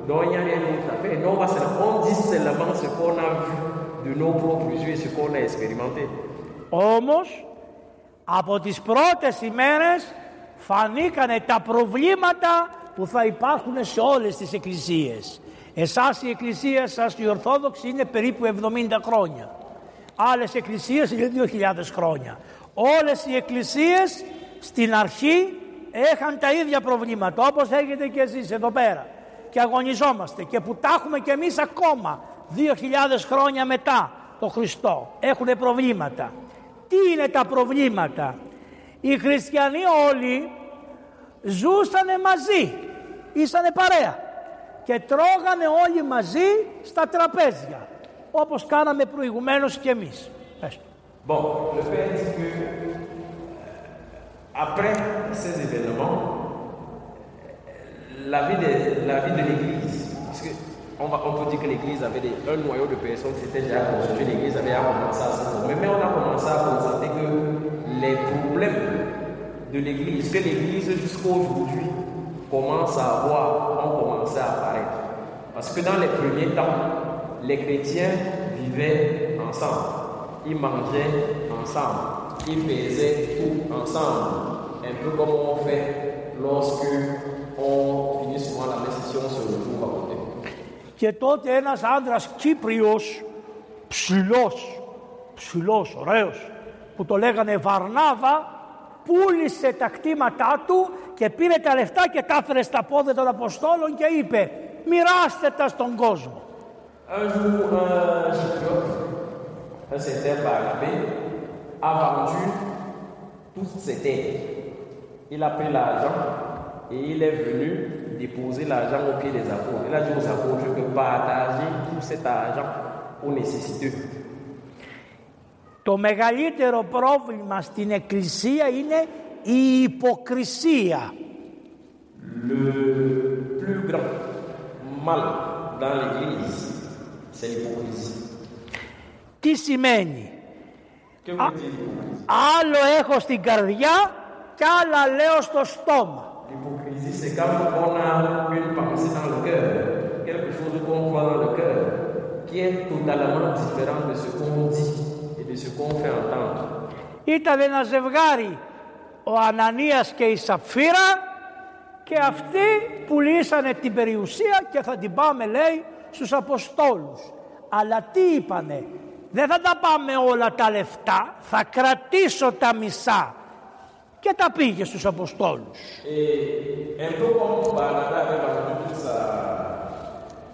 Donc il n'y a rien d'autre à faire. Non, on, va seulement- on dit seulement ce qu'on a vu de nos propres yeux et ce qu'on a expérimenté. Όμως από τις πρώτες ημέρες φανήκανε τα προβλήματα που θα υπάρχουν σε όλες τις εκκλησίες. Εσάς η εκκλησία σας η Ορθόδοξη είναι περίπου 70 χρόνια. Άλλες εκκλησίες είναι 2.000 χρόνια. Όλες οι εκκλησίες στην αρχή είχαν τα ίδια προβλήματα όπως έχετε και εσείς εδώ πέρα και αγωνιζόμαστε και που τα έχουμε και εμείς ακόμα 2.000 χρόνια μετά το Χριστό έχουν προβλήματα. Τι είναι τα προβλήματα; Οι χριστιανοί όλοι ζούσανε μαζί, ήσανε παρέα και τρώγανε όλοι μαζί στα τραπέζια όπως κάναμε προηγουμένως και εμείς. Πες το. Bon, le fait dit que euh, après ces événements, la vie de, la vie de l'Église, parce que on, va, on peut dire que l'Église avait des- un noyau de personnes qui s'était déjà constitué, l'Église avait commencé à se former, mais on a commencé à constater que les problèmes de l'Église, que l'Église jusqu'à aujourd'hui commence à avoir, ont commencé à apparaître. Parce que dans les premiers temps, les chrétiens vivaient ensemble, ils mangeaient ensemble, ils faisaient tout ensemble, un peu comme on fait lorsque on finit souvent la messe ici, on se retrouve à côté. Και τότε ένας άντρας Κύπριος, ψηλός, ψηλός, ωραίος, που το λέγανε Βαρνάβα, πούλησε τα κτήματά του και πήρε τα λεφτά και τα έφερε στα πόδια των Αποστόλων και είπε μοιράστε τα στον κόσμο. Un jour, un chypriote, un certain Barnabé, a vendu toutes ses terres. Il a pris l'argent et il est venu déposer l'argent au pied des apôtres. Il a dit aux apôtres que partager tout cet argent aux nécessiteux. Το μεγαλύτερο πρόβλημα στην Εκκλησία είναι η υποκρισία. Le plus grand mal dans l'Église, c'est l'hypocrisie. Τι σημαίνει. Que veut dire l'hypocrisie Άλλο έχω στην καρδιά και άλλα λέω στο στόμα. L'hypocrisie, c'est quand on a une pensée dans le cœur, quelque chose qu'on croit dans le cœur, qui est totalement différent de ce qu'on dit Ήταν ένα ζευγάρι, ο Ανανίας και η Σαφύρα και αυτοί πουλήσανε την περιουσία και θα την πάμε λέει στους Αποστόλους. Αλλά τι είπανε, δεν θα τα πάμε όλα τα λεφτά, θα κρατήσω τα μισά και τα πήγε στους Αποστόλους. Et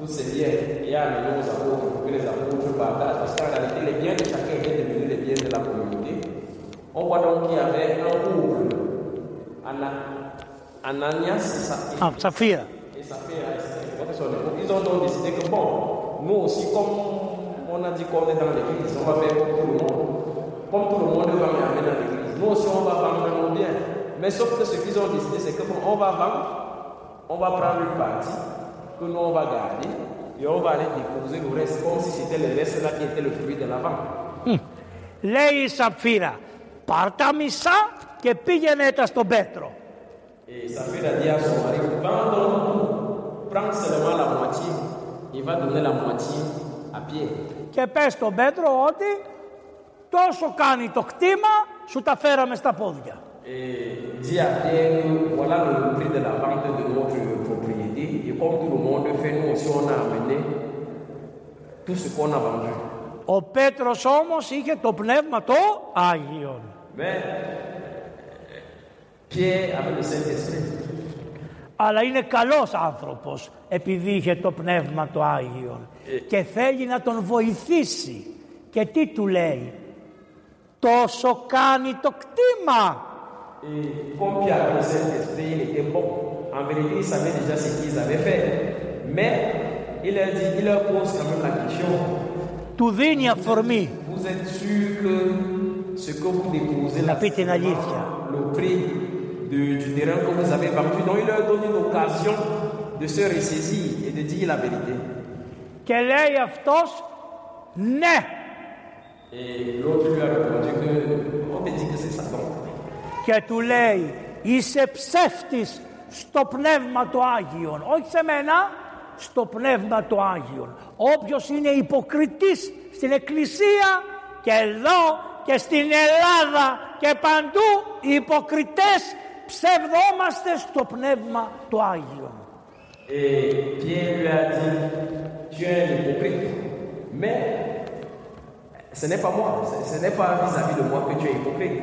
tusaidia yale roho za Mungu vile za Mungu baadaye tusikana les biens de chacun aide de le bien de la communauté. On voit donc qu'il y avait un couple Ana Ananias ah, Saphira hein. et Saphira hein, ils ont donc décidé que bon nous aussi comme on a dit qu'on est dans l'église on va faire comme tout le monde. Comme tout le monde va m'amener dans l'église. Nous aussi on va vendre nos biens. Mais sauf que ce qu'ils ont décidé c'est que bon on va vendre on va prendre une partie. Que nous on va garder et on va aller déposer le reste comme si c'était le reste là qui était le fruit de la vente. Λέει η Σαφύρα, πάρ τα μισά και πήγαινε τα στον Πέτρο. Et sa fille a dit à son mari, vends donc tout, prends seulement la moitié, il va donner la moitié à Pierre. Και πες στον Πέτρο ότι τόσο κάνει το κτήμα, σου τα φέραμε στα πόδια. Et dit à Pierre que voilà le prix de la vente de notre propriété. Et comme tout le monde fait, nous aussi on a amené tout ce qu'on a vendu. Ο Πέτρος όμως είχε το πνεύμα το Άγιον. Mais Pierre avait le Saint-Esprit. Αλλά είναι καλός άνθρωπος επειδή είχε το πνεύμα το Άγιον και θέλει να τον βοηθήσει. Και τι του λέει, τόσο κάνει το κτήμα. Et comme Pierre avait le Saint-Esprit, il était bon. En vérité, ils savaient déjà ce qu'ils avaient fait. Mais il leur dit, il leur pose quand même la question. Vous êtes sûr que ce que vous déposez là, le prix du terrain que vous avez vendu. Donc il leur donne une occasion de se ressaisir et de dire la vérité. Et l'autre lui a répondu que on te dit que c'est ça donc. Και του λέει είσαι ψεύτης στο πνεύμα το Άγιον όχι σε μένα στο πνεύμα το Άγιον όποιος είναι υποκριτής στην εκκλησία και εδώ και στην Ελλάδα και παντού οι υποκριτές ψευδόμαστε στο πνεύμα το Άγιον Et Pierre lui a dit, tu es un hypocrite. Mais ce n'est pas moi, ce, ce n'est pas vis-à-vis de moi que tu es hypocrite.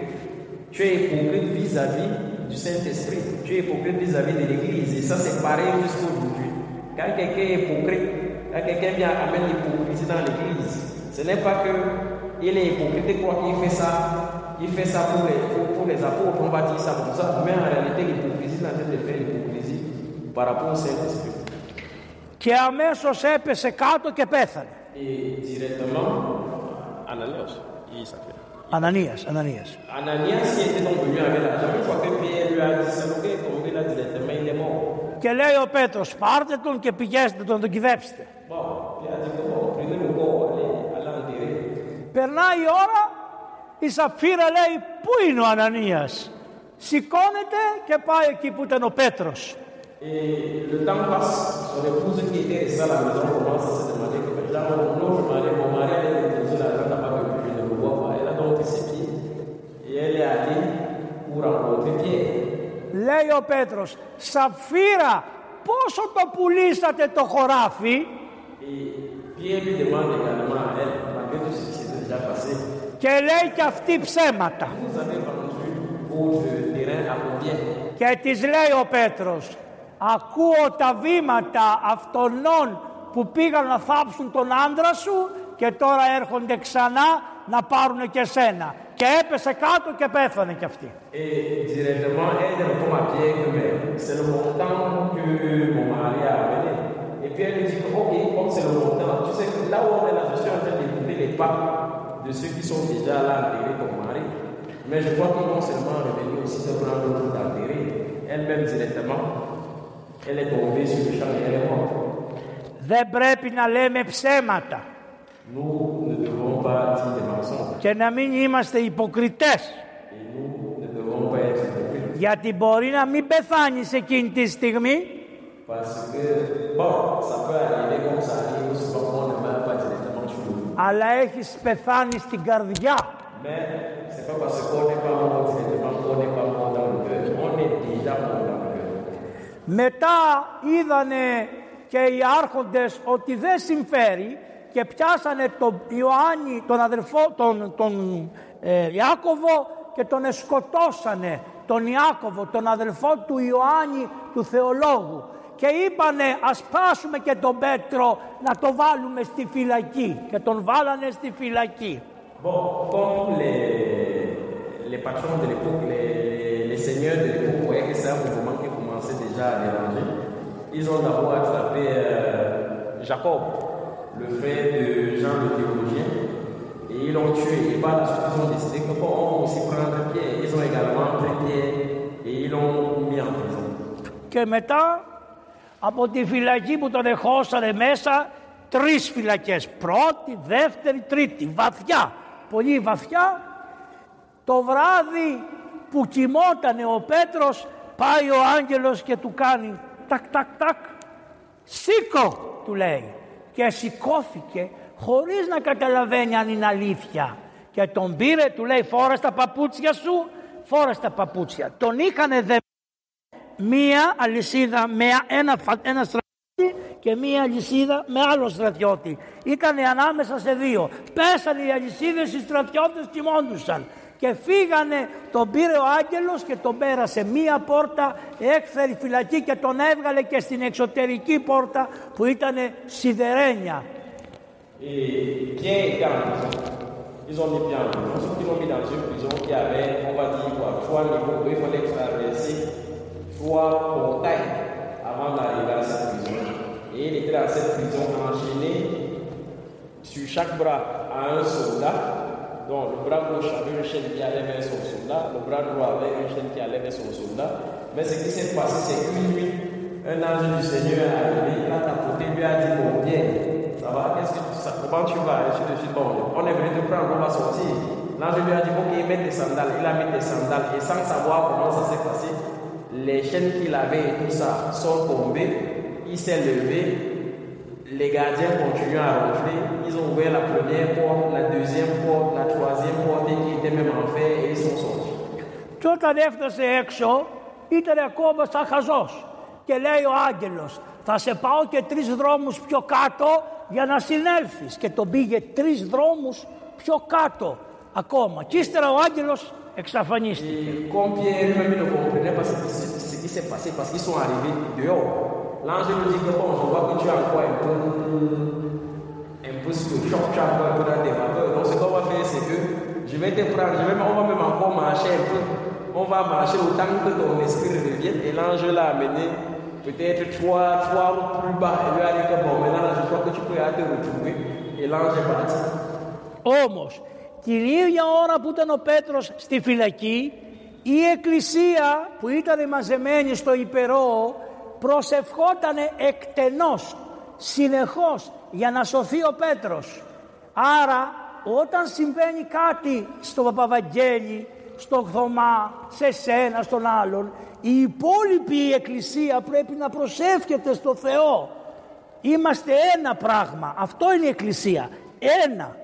Tu es hypocrite vis-à-vis du Saint-Esprit. Tu es hypocrite vis-à-vis de l'Église. Et ça, c'est pareil jusqu'aujourd'hui. Quand quelqu'un est hypocrite, quand quelqu'un vient amener l'hypocrisie dans l'Église, ce n'est pas que il est hypocrite et croit qu'il fait ça, il fait ça pour les, pour, pour les apôtres, on va dire ça comme ça. Mais en réalité, l'hypocrisie, il est en train de faire l'hypocrisie par rapport au Saint-Esprit. και αμέσως έπεσε κάτω και πέθανε Et directement, Ananias, il Ananias, Ananias. Ananias qui était donc venu avec l'argent, une fois que Pierre lui a dit, c'est ok, comme il a dit, directement, il est mort. Και λέει ο Πέτρο, πάρτε τον και πηγαίνετε τον, τον κυβέψτε. Περνάει η ώρα, η Σαφίρα λέει, πού είναι ο Ανανίας. Σηκώνεται και πάει εκεί που ήταν ο Πέτρος. Et et elle est allée pour rencontrer Pierre. Λέει ο Πέτρος, Σαφύρα πόσο το πουλήσατε το χωράφι; Et Pierre lui demande également à elle, malgré tout ce qui s'était déjà passé, και λέει και αυτή ψέματα. vous avez vendu votre terrain à combien Και της λέει ο Πέτρος, ακούω τα βήματα αυτονών που πήγαν να θάψουν τον άντρα σου και τώρα έρχονται ξανά να πάρουν και σένα. Και έπεσε κάτω και πέθανε κι αυτή. Et directement, elle répond à Pierre que mais c'est le montant que mon mari a amené. Et puis elle lui dit que, ok, comme c'est le montant, tu sais que là où on est là, je suis en train d'écouter les pas de ceux qui sont déjà là enterrés ton mari. Mais je crois qu'ils vont seulement revenir aussi te prendre le coup d'enterrer. Elle-même directement, elle est tombée sur le champ et elle est morte. Δεν πρέπει να λέμε ψέματα. Nous ne devons pas dire des mensonges και να μην είμαστε υποκριτές. Γιατί μπορεί να μην πεθάνεις εκείνη τη στιγμή αλλά έχεις πεθάνει στην καρδιά. Μετά είδανε και οι άρχοντες ότι δεν συμφέρει και πιάσανε τον Ιωάννη, τον αδερφό, τον, τον ε, Ιάκωβο και τον εσκοτώσανε τον Ιάκωβο, τον αδερφό του Ιωάννη του θεολόγου. Και είπανε ας πάσουμε και τον Πέτρο να το βάλουμε στη φυλακή. Και τον βάλανε στη φυλακή. Bon, comme les, les patrons de l'époque, les, les seigneurs de l'époque voyaient que c'est un mouvement qui commençait déjà à déranger, ils ont d'abord attrapé euh, Jacob, le frère de Jean le théologien, et ils l'ont tué. Et par la suite, ils ont décidé que bon, on va aussi prendre Pierre. Ils ont également pris Pierre et ils l'ont mis en prison. Και μετά από τη φυλακή που τον εχώσανε μέσα τρεις φυλακές. Πρώτη, δεύτερη, τρίτη. Βαθιά, πολύ βαθιά. Το βράδυ που κοιμότανε ο Πέτρος πάει ο άγγελος και του κάνει τακ τακ τακ. Σήκω του λέει. Και σηκώθηκε χωρίς να καταλαβαίνει αν είναι αλήθεια. Και τον πήρε, του λέει φόρα τα παπούτσια σου, φόρα τα παπούτσια. Τον είχανε δε μία αλυσίδα με ένα, φα- ένα στρατιώτη και μία αλυσίδα με άλλο στρατιώτη. Ήτανε ανάμεσα σε δύο. Πέσανε οι αλυσίδες, οι στρατιώτες κοιμώντουσαν. Και φύγανε, τον πήρε ο άγγελος και τον πέρασε μία πόρτα, έκφερε φυλακή και τον έβγαλε και στην εξωτερική πόρτα που ήτανε σιδερένια. Et Pierre était en prison. Ils ont mis Pierre en prison. Sauf qu'ils l'ont mis dans une prison qui avait, on va dire quoi, trois niveaux. Il fallait traverser trois portails avant d'arriver à cette prison. Et il était dans cette prison enchaîné sur chaque bras à un soldat. Donc le bras gauche avait une chaîne qui allait vers son soldat, le bras droit avait une chaîne qui allait vers son soldat. Mais ce qui s'est passé, c'est qu'une nuit, un ange du Seigneur est arrivé, il a tapoté, lui a dit Bon, Pierre, ça va, qu'est-ce que ça, comment tu vas Et je de suite, bon, on est venu te prendre, on va sortir. L'ange lui a dit Ok, mets des sandales. Il a mis des sandales et sans savoir comment ça s'est passé, les chaînes qu'il avait et tout ça sont tombées. Il s'est levé, les gardiens continuent à rentrer. Ils ont ouvert la première porte, la deuxième porte, la troisième porte, et ils étaient même en fer et ils sont ήταν ακόμα σαν χαζό. Και λέει ο Άγγελο, θα σε πάω και τρει δρόμου πιο κάτω για να συνέλθει. Και τον πήγε τρει δρόμου πιο κάτω ακόμα. Και ύστερα ο Άγγελο εξαφανίστηκε. Οι κόμπιε δεν με πειλοκομπρινέ, πα τι είσαι πασί, πα τι είσαι αριβή l'ange lui dit que bon, je vois que tu as encore un peu, un peu sur le choc, tu as encore un peu dans tes vapeurs. Donc ce qu'on va faire, c'est que je vais te prendre, je vais, on va même encore marcher un peu. On va marcher autant que ton esprit revienne. Et l'ange l'a amené peut-être trois, trois routes plus bas. Et lui a dit que bon, maintenant là, je crois que tu peux aller te retrouver. Et l'ange est parti. Όμως την ίδια ώρα που ήταν ο Πέτρος στη φυλακή η εκκλησία που ήταν μαζεμένη στο υπερό προσευχότανε εκτενώς, συνεχώς για να σωθεί ο Πέτρος. Άρα όταν συμβαίνει κάτι στο Παπαβαγγέλη, στο Θωμά, σε σένα, στον άλλον, η υπόλοιπη εκκλησία πρέπει να προσεύχεται στο Θεό. Είμαστε ένα πράγμα. Αυτό είναι η εκκλησία. Ένα.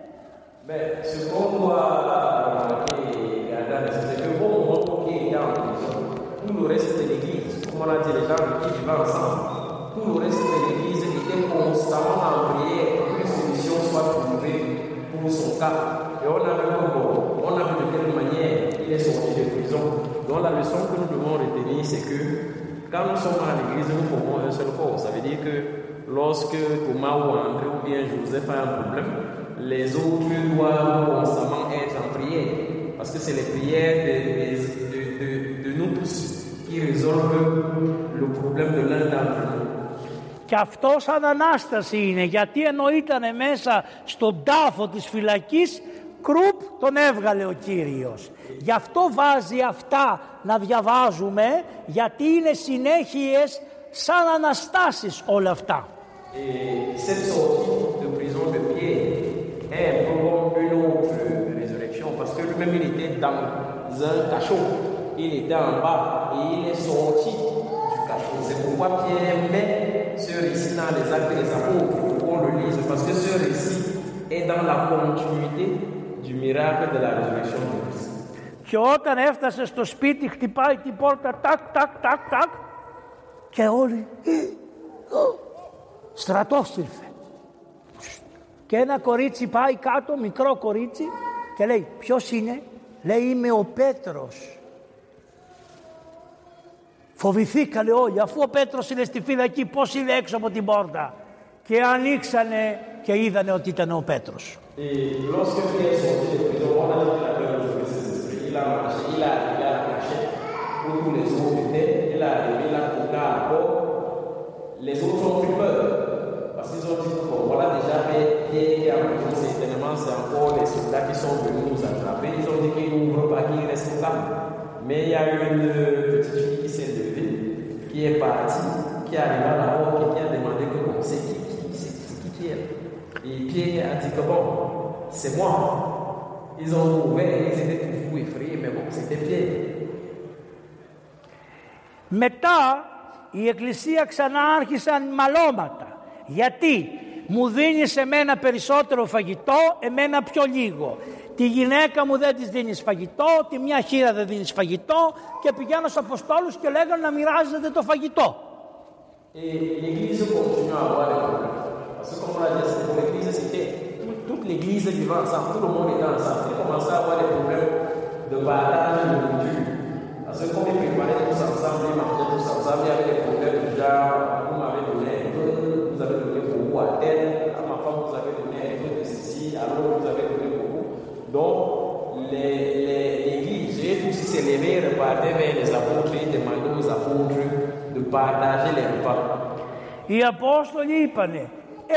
Mais ce qu'on doit remarquer et garder, c'est que au moment où il est en prison, tout le reste de l'église, comme on a qui ensemble, tout le reste de l'église était constamment en prière pour qu'une solution soit trouvée pour son cas. Et on a vu on a vu de quelle manière il est sorti de prison. Donc la leçon que nous devons retenir, c'est que quand nous sommes à l'église, nous formons un seul corps. Ça veut dire que lorsque Thomas ou André ou bien Joseph a un problème, les autres doivent constamment être en prière. Parce que c'est les prières de, de nous tous qui résolvent le problème de l'un d'entre nous. Και αυτός σαν Ανάσταση είναι γιατί ενώ ήταν μέσα στον τάφο της φυλακής κρουπ τον έβγαλε ο Κύριος. Γι' αυτό βάζει αυτά να διαβάζουμε γιατί είναι συνέχειες σαν Αναστάσεις όλα αυτά. Et cette sortie de prison de Pierre est un peu comme une autre résurrection parce que lui-même il était dans un cachot. Il était en bas et il est sorti du cachot. C'est pourquoi Pierre met ce récit dans les actes des apôtres pour qu'on le lise parce que ce récit est dans la continuité du miracle de la résurrection de Christ. Και όταν έφτασε στο σπίτι χτυπάει την πόρτα τάκ τάκ τάκ τάκ και όλοι στρατός ήρθε. Και ένα κορίτσι πάει κάτω, μικρό κορίτσι και λέει ποιος είναι, λέει είμαι ο Πέτρος. Φοβηθήκανε όλοι, αφού ο Πέτρος είναι στη φυλακή, πώς είναι έξω από την πόρτα. Και ανοίξανε και είδανε ότι ήταν ο Πέτρος. Et lorsque Pierre est sorti de prison, on a dit qu'il avait retrouvé ses esprits. Il a marché, il a arrivé à la cachette où tous les autres étaient. Il a arrivé, il a toqué à la porte. Les autres ont pris peur. Parce qu'ils ont dit, bon, voilà déjà mais Pierre qui est en prison, certainement c'est encore les soldats qui sont venus nous attraper. Ils ont dit qu'ils n'ouvrent pas, qu'ils restent là. Mais il y a une petite fille qui s'est levée, qui est partie, qui est arrivée à la porte et qui a demandé que bon, c'est qui, qui, c'est c'est qui qui est Et Pierre a dit que bon, c'est moi. Ils ont ouvert, ils étaient tout fous, effrayés, mais bon, c'était Pierre. Μετά η εκκλησία ξανά άρχισαν μαλώματα. Γιατί μου δίνεις εμένα περισσότερο φαγητό, εμένα πιο λίγο. Τη γυναίκα μου δεν της δίνεις φαγητό, τη μια χείρα δεν δίνεις φαγητό και πηγαίνω στους Αποστόλους και λέγανε να μοιράζετε το φαγητό. Et l'église continue à avoir des problèmes. Parce que comme on l'a dit, c'était pour l'église, c'était tout- toute l'église vivant ensemble, tout le monde était ensemble. Ils commençaient à avoir des problèmes de partage de nourriture. Parce que comme ils préparaient tous ensemble, ils mangeaient tous ensemble, il y avait des problèmes du genre, vous m'avez donné un peu, vous avez donné beaucoup à tel, à ma femme vous avez donné un peu de ceci, à l'autre vous avez donné beaucoup. Donc, les- les- l'église, j'ai aussi s'est levé, repartait vers les apôtres et demandait aux apôtres de partager les repas. Οι Απόστολοι είπανε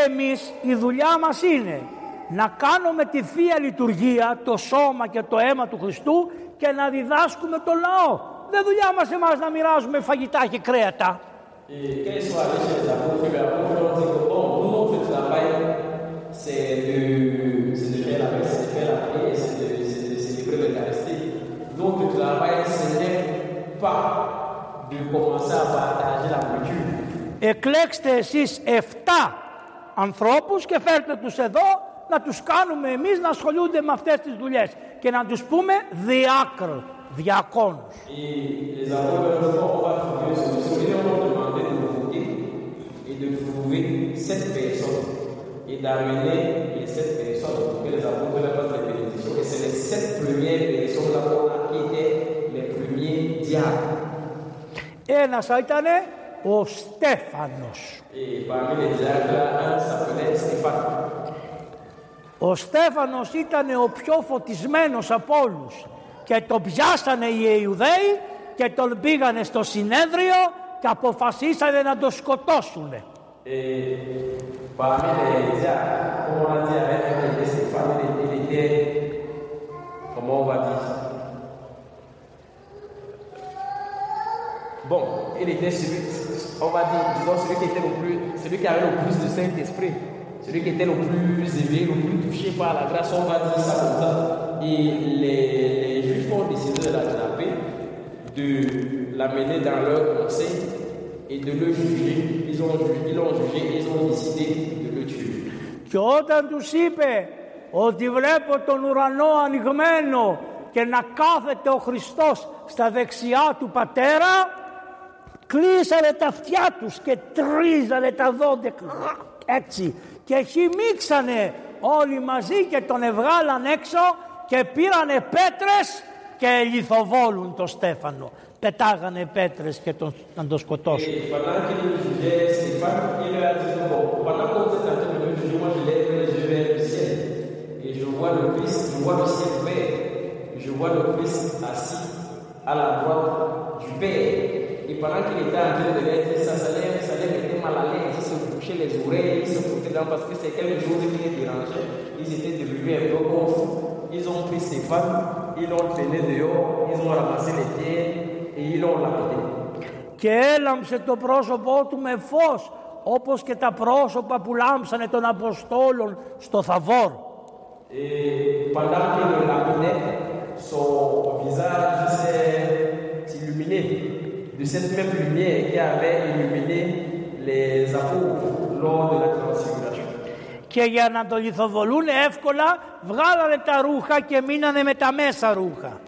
εμείς η δουλειά μας είναι να κάνουμε τη Θεία Λειτουργία, το σώμα και το αίμα του Χριστού και να διδάσκουμε το λαό. Δεν δουλειά μας εμάς να μοιράζουμε φαγητά και κρέατα. Et quand ils sont allés chez les apôtres, les apôtres ont dit que bon, nous, notre travail, c'est de, c'est de faire la messe, c'est de faire la prière, c'est de, c'est de célébrer l'Eucharistie. Notre travail, ce n'est pas de commencer à partager la nourriture. Εκλέξτε εσείς 7 ανθρώπους και φέρτε τους εδώ να τους κάνουμε εμείς να ασχολούνται με αυτές τις δουλειές και να τους πούμε διάκρ, διακόνους. Et les apôtres ont dit, bon, on va trouver une solution. Ils ont demandé de voter et de trouver sept personnes et d'amener les sept personnes pour que les apôtres leur fassent les bénédictions. Et c'est les sept premières personnes là qui étaient les diacres là, un s'appelait Stéphane. Ο Στέφανος ήταν ο πιο φωτισμένος από όλους και τον πιάσανε οι Ιουδαίοι και τον πήγανε στο συνέδριο και αποφασίσανε να τον σκοτώσουν. Et Bon, il était celui, on va dire, disons, celui qui était le plus, celui qui avait le plus de Saint-Esprit, celui qui était le plus élevé, le plus touché par la grâce, on va dire ça comme ça. Et les, les Juifs ont décidé de l'attraper, de l'amener dans leur conseil et de le juger. Ils ont ju- ils l'ont jugé, ils ont décidé de le tuer. Και όταν τους είπε ότι βλέπω τον ουρανό ανοιγμένο και να κάθεται ο Χριστός στα δεξιά του Πατέρα, Κλείσανε τα αυτιά τους και τρίζανε τα δόντε. Έτσι. Και χιμίξανε όλοι μαζί και τον ευγάλαν έξω. Και πήρανε πέτρες και λιθοβόλουν τον Στέφανο. Πετάγανε πέτρες και τον σκοτώσουν. Και pendant αυτό το διουσγείο, Στέφανο πήρε αδίλω. Πendant αυτό το διουσγείο, Et pendant qu'il était en train de leur dire ça, ça leur, ça leur mettait mal à l'aise. Ils se bouchaient les oreilles, ils se foutaient dedans parce que c'est quelque chose qui les dérangeait. Ils étaient devenus un peu confus. Ils ont pris Stéphane, ils l'ont traîné dehors, ils ont ramassé les pierres et ils l'ont lapidé. και έλαμψε το πρόσωπό του με φως όπως και τα πρόσωπα που λάμψανε των Αποστόλων στο Θαβόρ. Et pendant qu'il le lapidait, son visage s'est illuminé και για να το λιθοβολούν εύκολα, βγάλανε τα ρούχα και μείνανε με τα μέσα ρούχα.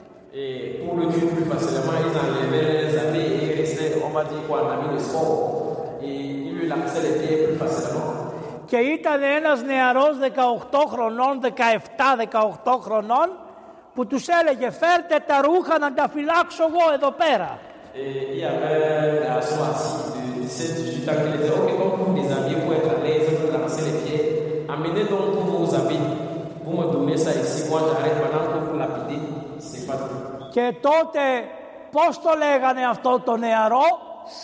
Και ήταν ένας νεαρός 18 χρονών, 17-18 χρονών, που τους έλεγε: Φέρτε τα ρούχα να τα φυλάξω εγώ εδώ πέρα. Et il y avait un garçon assis de 17-18 ans qui disait Ok, donc vous les habits pour être à l'aise, vous lancer les pieds. Amenez donc tous vos habits. Vous me donnez ça ici, moi j'arrête maintenant pour vous lapider. C'est pas tout. Και τότε πώς το λέγανε αυτό το νεαρό,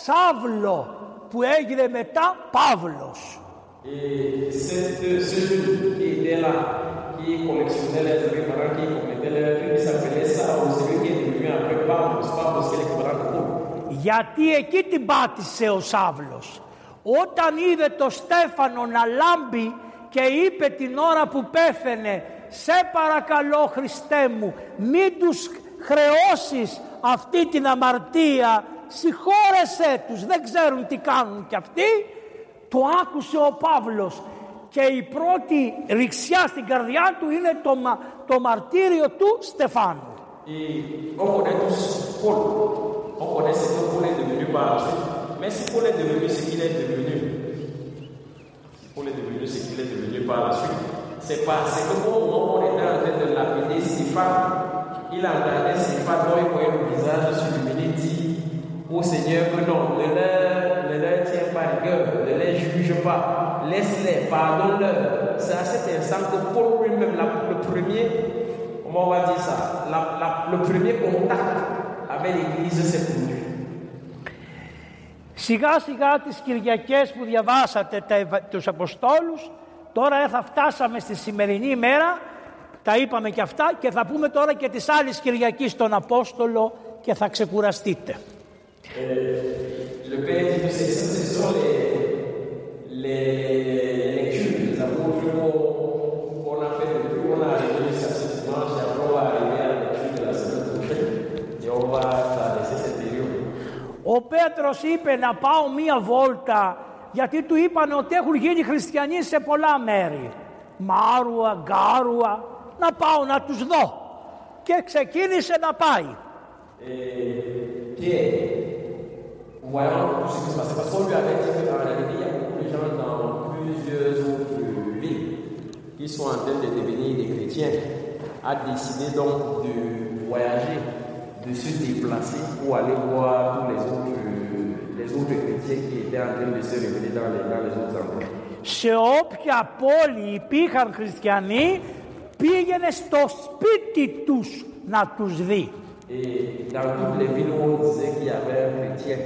Σάβλο, που έγινε μετά Παύλος. Et cette, ce jeune qui était là, qui collectionnait les habits pendant qu'il commettait les crimes, il s'appelait ça, ou celui qui est devenu après Pablo, c'est pas parce qu'il est commandant de Paul. Γιατί εκεί την πάτησε ο Σάβλος. Όταν είδε το Στέφανο να λάμπει και είπε την ώρα που πέθαινε «Σε παρακαλώ Χριστέ μου, μην τους χρεώσεις αυτή την αμαρτία, συγχώρεσέ τους, δεν ξέρουν τι κάνουν κι αυτοί». Το άκουσε ο Παύλος και η πρώτη ρηξιά στην καρδιά του είναι το, μα- το μαρτύριο του Στεφάνου. Et on connaît tous Paul. On connaît ce que Paul est devenu par la suite. Mais si Paul est devenu ce qu'il est devenu, si Paul est devenu ce qu'il est devenu par la suite, c'est parce que au moment où on était en train de lapider Stéphane, il a regardé Stéphane dont il voyait le visage il dit au Seigneur que non, ne leur, ne leur tiens pas rigueur, ne les juge pas, laisse-les, pardonne-leur. C'est à cet instant que Paul lui-même, la- le premier, comment on va dire ça, la- la- le premier contact avec l'Église s'est produit. Σιγά σιγά τις Κυριακές που διαβάσατε τα, Ευα- τους Αποστόλους, τώρα ε, θα φτάσαμε στη σημερινή ημέρα, τα είπαμε και αυτά και θα πούμε τώρα και τις άλλες Κυριακής τον Απόστολο και θα ξεκουραστείτε. Le Père dit que c'est- ce ce sont les, les lectures des apôtres qu'on qu'on a fait depuis qu'on a arrivé jusqu'à ce dimanche et après on va arriver à la lecture de la semaine prochaine et on va traverser cette période. Ο Πέτρος είπε να πάω μία βόλτα γιατί του είπαν ότι έχουν γίνει χριστιανοί σε πολλά μέρη. Μάρουα, Γκάρουα, να πάω να τους δω. Και ξεκίνησε να πάει. Et Pierre, voyant tout ce qui se passait, parce qu'on lui avait dit qu'en réalité, il y a beaucoup de gens dans plusieurs autres villes qui sont en train de devenir des chrétiens, a décidé donc de voyager, de se déplacer pour aller voir tous les autres, les autres chrétiens qui étaient en train de se révéler dans les, dans les autres endroits. σε όποια πόλη υπήρχαν χριστιανοί πήγαινε στο σπίτι τους να τους δει. Et dans toutes les villes où on disait qu'il y avait un chrétien,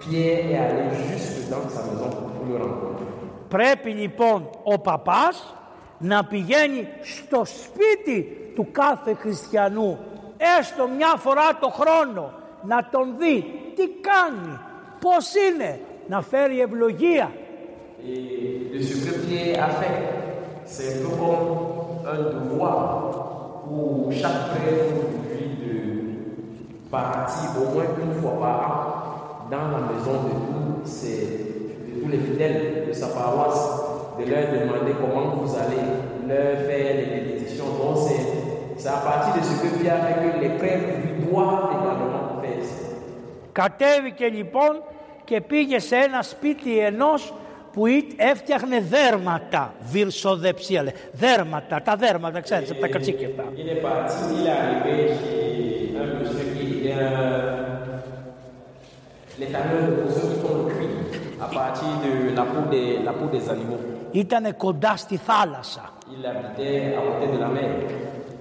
Pierre est allé jusque dans sa maison pour le rencontrer. Πρέπει λοιπόν ο παπάς να πηγαίνει στο σπίτι του κάθε χριστιανού έστω μια φορά το χρόνο να τον δει τι κάνει, πώς είναι, να φέρει ευλογία. Et de ce que Pierre a fait, c'est un peu comme un devoir pour chaque prêtre aujourd'hui de partir au moins une fois par an dans la maison de tous, ces- de tous les fidèles de sa paroisse, de leur demander comment vous allez, leur faire les bénédictions. Donc c'est Κατέβηκε λοιπόν και πήγε σε ένα σπίτι ενός που έφτιαχνε δέρματα, βυρσοδεψία δέρματα, τα δέρματα, ξέρεις, από τα κατσίκια. Είναι κοντά στη θάλασσα. Ήταν κοντά στη θάλασσα.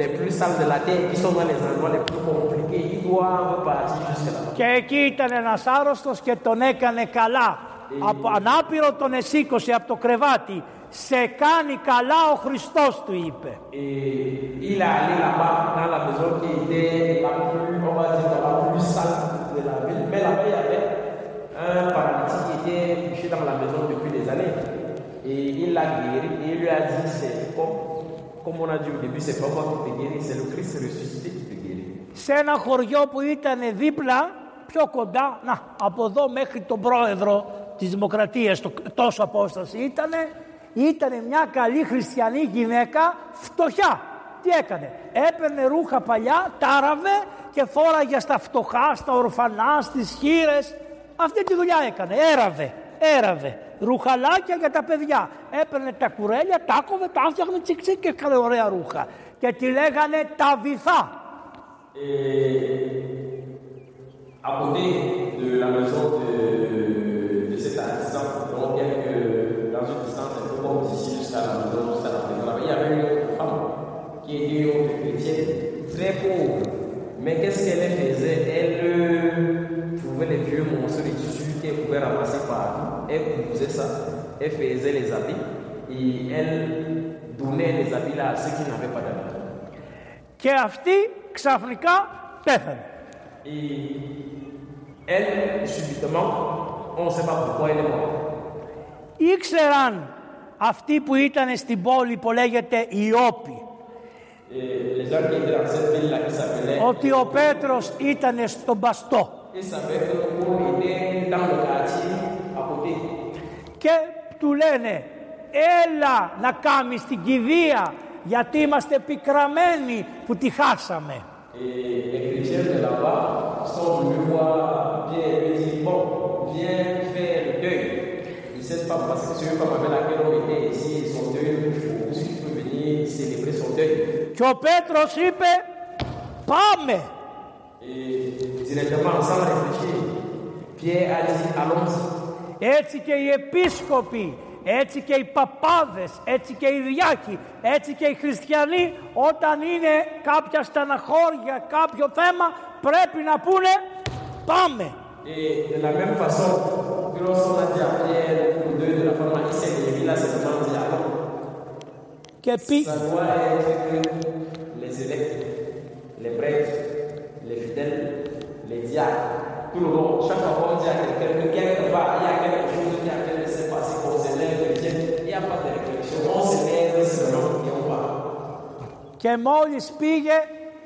les plus sales de la terre, qui sont dans les endroits les plus compliqués, ils doivent partir jusque là-bas. Και εκεί ήταν ένας άρρωστος και τον έκανε καλά. Από ανάπηρο τον εσήκωσε από το κρεβάτι. Σε κάνει καλά ο Χριστός του είπε. Et il est allé là-bas dans la maison qui était la plus, on va dire, la plus sale de la ville. Mais là-bas, il y avait un paralytique qui était couché dans la maison depuis des années. Et il l'a guéri et il lui a dit, c'est comme, comme on a dit au début, c'est pas moi qui te guéris, c'est le Christ ressuscité qui te guérit. σε ένα χωριό που ήταν δίπλα, πιο κοντά, να, από εδώ μέχρι τον πρόεδρο της Δημοκρατίας, το, τόσο απόσταση ήτανε, ήταν μια καλή χριστιανή γυναίκα, φτωχιά. Τι έκανε, έπαιρνε ρούχα παλιά, τάραβε και φόραγε στα φτωχά, στα ορφανά, στις χείρες. Αυτή τη δουλειά έκανε, έραβε, έραβε. Ρουχαλάκια για τα παιδιά. Έπαιρνε τα κουρέλια, τα κόβε, τα άφτιαχνε τσικ τσικ και έκανε ωραία ρούχα. Και τη λέγανε τα βυθά. À côté de la maison de, de cet artisan, donc quelques, dans une distance un peu comme d'ici jusqu'à la maison, jusqu'à la maison, là-bas, il y avait une autre femme qui était une autre chrétienne, très pauvre. Mais qu'est-ce qu'elle faisait Elle euh, trouvait les vieux morceaux de tissu qu'elle pouvait ramasser partout. Elle cousait ça, elle faisait les habits et elle donnait les habits là à ceux qui n'avaient pas d'habits. Και αυτή ξαφνικά πέθανε. Et elle, subitement, on ne sait pas pourquoi elle est morte. Ήξεραν αυτοί που ήταν στην πόλη που λέγεται Ιώπη Et les gens qui étaient dans cette ville-là qui s'appelait, ότι ο Πέτρος ήταν στον Παστό και του λένε έλα να κάνει την κηδεία γιατί είμαστε πικραμένοι που τη χάσαμε. Και ο Πέτρος είπε πάμε. Directement, sans réfléchir, Pierre a dit allons-y. Έτσι και οι επίσκοποι, έτσι και οι παπάδες, έτσι και οι διάκοι, έτσι και οι χριστιανοί όταν είναι κάποια στεναχώρια, κάποιο θέμα πρέπει να πούνε πάμε. Et de la même façon, que lorsqu'on a dit à Pierre pour le deuil de la femme, il s'est levé là, c'est vraiment dit alors. Και πει, Ça doit être que les électes, les prêtres, les fidèles, les diacres, tout le monde, chaque fois qu'on dit à quelqu'un que quelque part il y a quelque chose qui a qui s'est passé concernant un chrétien, il n'y a pas de réflexion. On se lève seulement et on va. και μόλις πήγε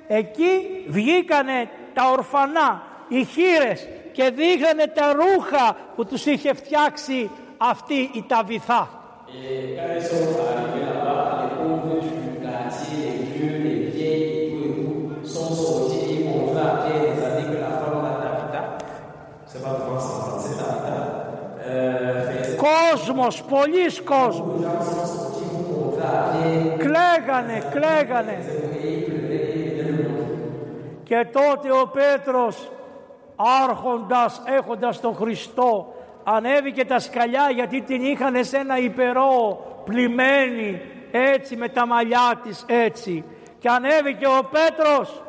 εκεί βγήκανε τα ορφανά, οι χείρες και δείχνανε τα ρούχα που τους είχε φτιάξει αυτή η ταβιθά. Et quand ils sont arrivés là-bas, les pauvres montrer à Pierre Κλαίγανε, κλαίγανε. et ils pleuraient et ils le montraient. Και τότε ο Πέτρος άρχοντας έχοντας τον Χριστό ανέβηκε τα σκαλιά γιατί την είχαν σε ένα υπερό πλημμένη έτσι με τα μαλλιά της έτσι και ανέβηκε ο Πέτρος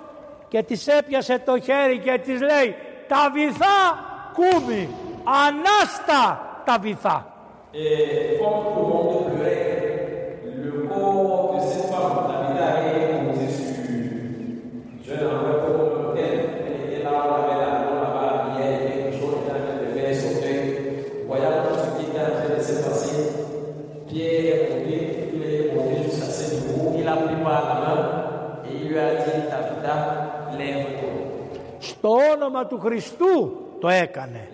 και της έπιασε το χέρι και της λέει τα βυθά κούμι ανάστα τα βυθά Et comme tout le monde pleurait, le corps de cette femme, Tabitha, est posé sur je n'en veux pas comme elle. Elle était là, on avait la main là-bas, il y avait quelque chose qui était en train de faire son deuil. Voyant tout ce qui était en train de se passer, Pierre est monté, il est monté jusqu'à ses niveau, il a pris par la main et il lui a dit Tabitha, lève-toi. στο όνομα του Χριστού Το έκανε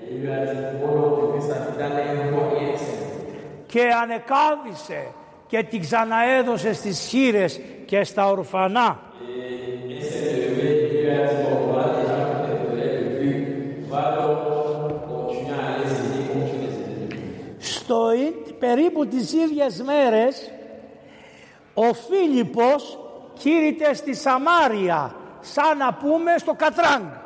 και ανεκάμφισε και την ξαναέδωσε στις χείρες και στα ορφανά. Στο περίπου τις ίδιες μέρες ο Φίλιππος κήρυξε στη Σαμάρια, σαν να πούμε στο Κατράγκ.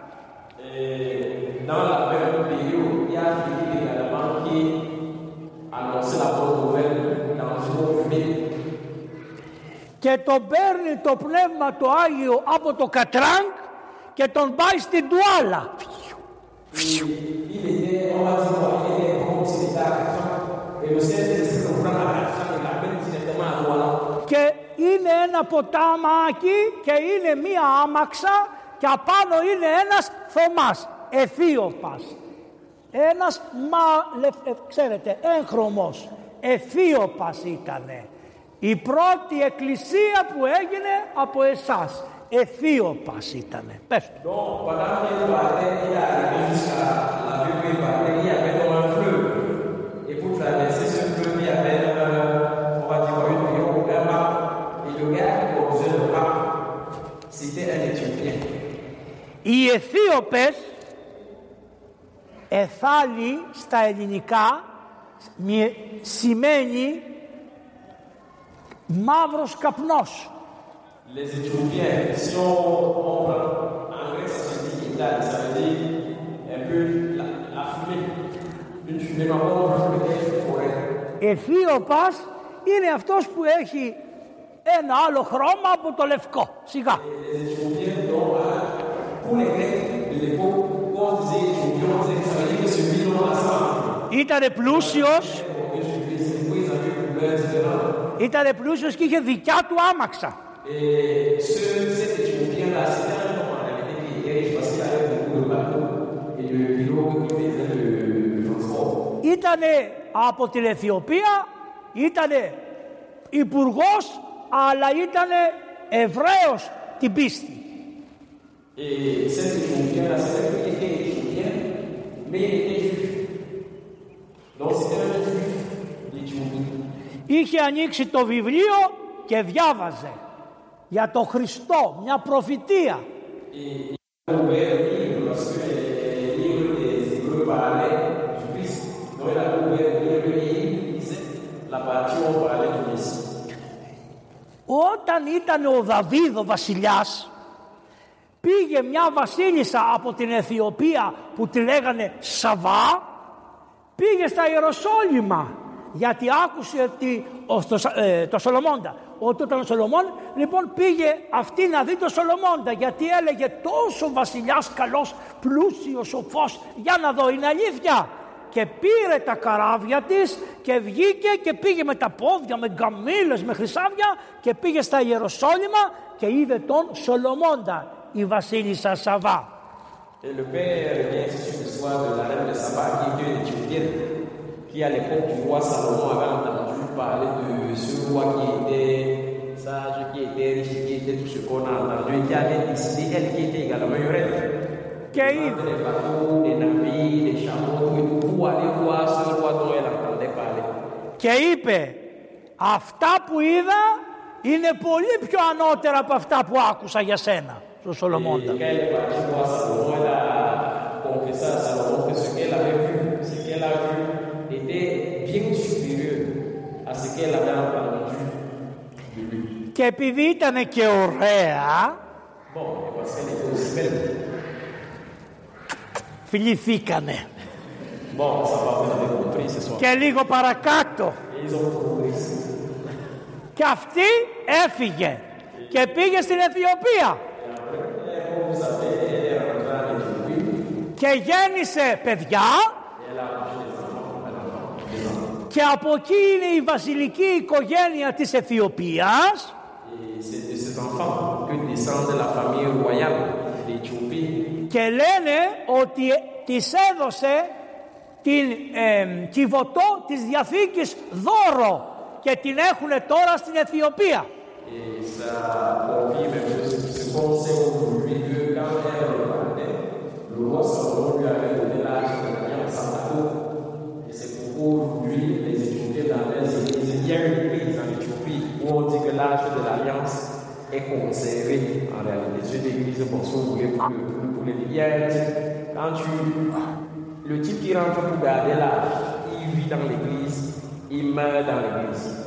Και το παίρνει το πνεύμα το Άγιο από το Κατράγκ και τον πάει στην Τουάλα. Και είναι ένα ποτάμακι και είναι μία άμαξα και απάνω είναι ένας Θωμάς, Αιθίωπας. Ένας, μα, λε- ε, ξέρετε, έγχρωμος, Αιθίωπας ήτανε. Η πρώτη εκκλησία που έγινε από εσάς, Αιθίωπας ήτανε. Πες του. Donc, pendant qu'il parlait, il est arrivé jusqu'à la vue où il parlait, il y avait comme un fleuve. Et pour traverser ce fleuve, il y avait, euh, on va dire, une pirogue, un mât. Et le gars qui conduisait le mât, c'était un Éthiopien. Οι Αιθίωπες, εθάλει στα ελληνικά, σημαίνει μαύρος καπνός. Οι είναι αυτός που έχει ένα άλλο χρώμα από το λευκό. σιγά. Ήταν πλούσιος. Ήταν πλούσιος και είχε δικιά του άμαξα. Ήταν από την Αιθιοπία, ήταν υπουργός, αλλά ήταν Εβραίος την πίστη. Et cet Éthiopien-là, c'est vrai qu'il était Éthiopien, mais il était juif. Donc c'était un juif d'Éthiopie. Είχε ανοίξει το βιβλίο και διάβαζε για το Χριστό, μια προφητεία. Et il a ouvert le livre lorsque les livres des Hébreux parlaient du Christ. Donc il a ouvert le livre et il lisait la partie où on parlait du Messie. Όταν ήταν ο Δαβίδ ο βασιλιάς, πήγε μια βασίλισσα από την Αιθιοπία που τη λέγανε Σαβά, πήγε στα Ιεροσόλυμα γιατί άκουσε τη, ο, το, Σα- ε, το Σολομώντα. Όταν ήταν ο Σολομών, λοιπόν πήγε αυτή να δει το Σολομώντα γιατί έλεγε τόσο βασιλιάς καλός, πλούσιος, σοφός, για να δω είναι αλήθεια. Και πήρε τα καράβια της και βγήκε και πήγε με τα πόδια, με γκαμίλες, με χρυσάβια και πήγε στα Ιεροσόλυμα και είδε τον Σολομώντα, η βασίλισσα Σαβά. Et le père vient sur l'histoire de la reine de Saba qui était une éthiopienne, qui à l'époque du roi Salomon avait entendu parler de ce roi qui était sage, qui était riche, qui était tout ce qu'on a entendu, et qui avait décidé, elle qui était également une reine, Και de είδε, prendre des bateaux, des navires, des chameaux, tout et tout, pour aller voir ce roi dont elle entendait parler. και είπε αυτά που είδα είναι πολύ πιο ανώτερα από αυτά που άκουσα για σένα, στο Σολομόντα. Και επειδή ήταν και ωραία, φυγηθήκανε και λίγο παρακάτω, και αυτή έφυγε και πήγε στην Αιθιοπία και γέννησε παιδιά. Και από εκεί είναι η βασιλική οικογένεια της Αιθιοπίας. Et c'est de cet enfant que descend la famille royale d'Éthiopie. και λένε ότι της έδωσε την ε, κυβωτό της Διαθήκης δώρο και την έχουν τώρα στην Αιθιοπία. Et ça le roi Salomon lui avait donné l'âge de en bateau. Et c'est pourquoi aujourd'hui, les Éthiopiens dans les églises, il y a une église en Éthiopie où on dit que l'âge de l'alliance est conservé en réalité. C'est une église, bon, si vous voulez, pour, le- quand tu. Le type qui rentre pour garder l'âge, il vit dans l'église, il meurt dans l'église.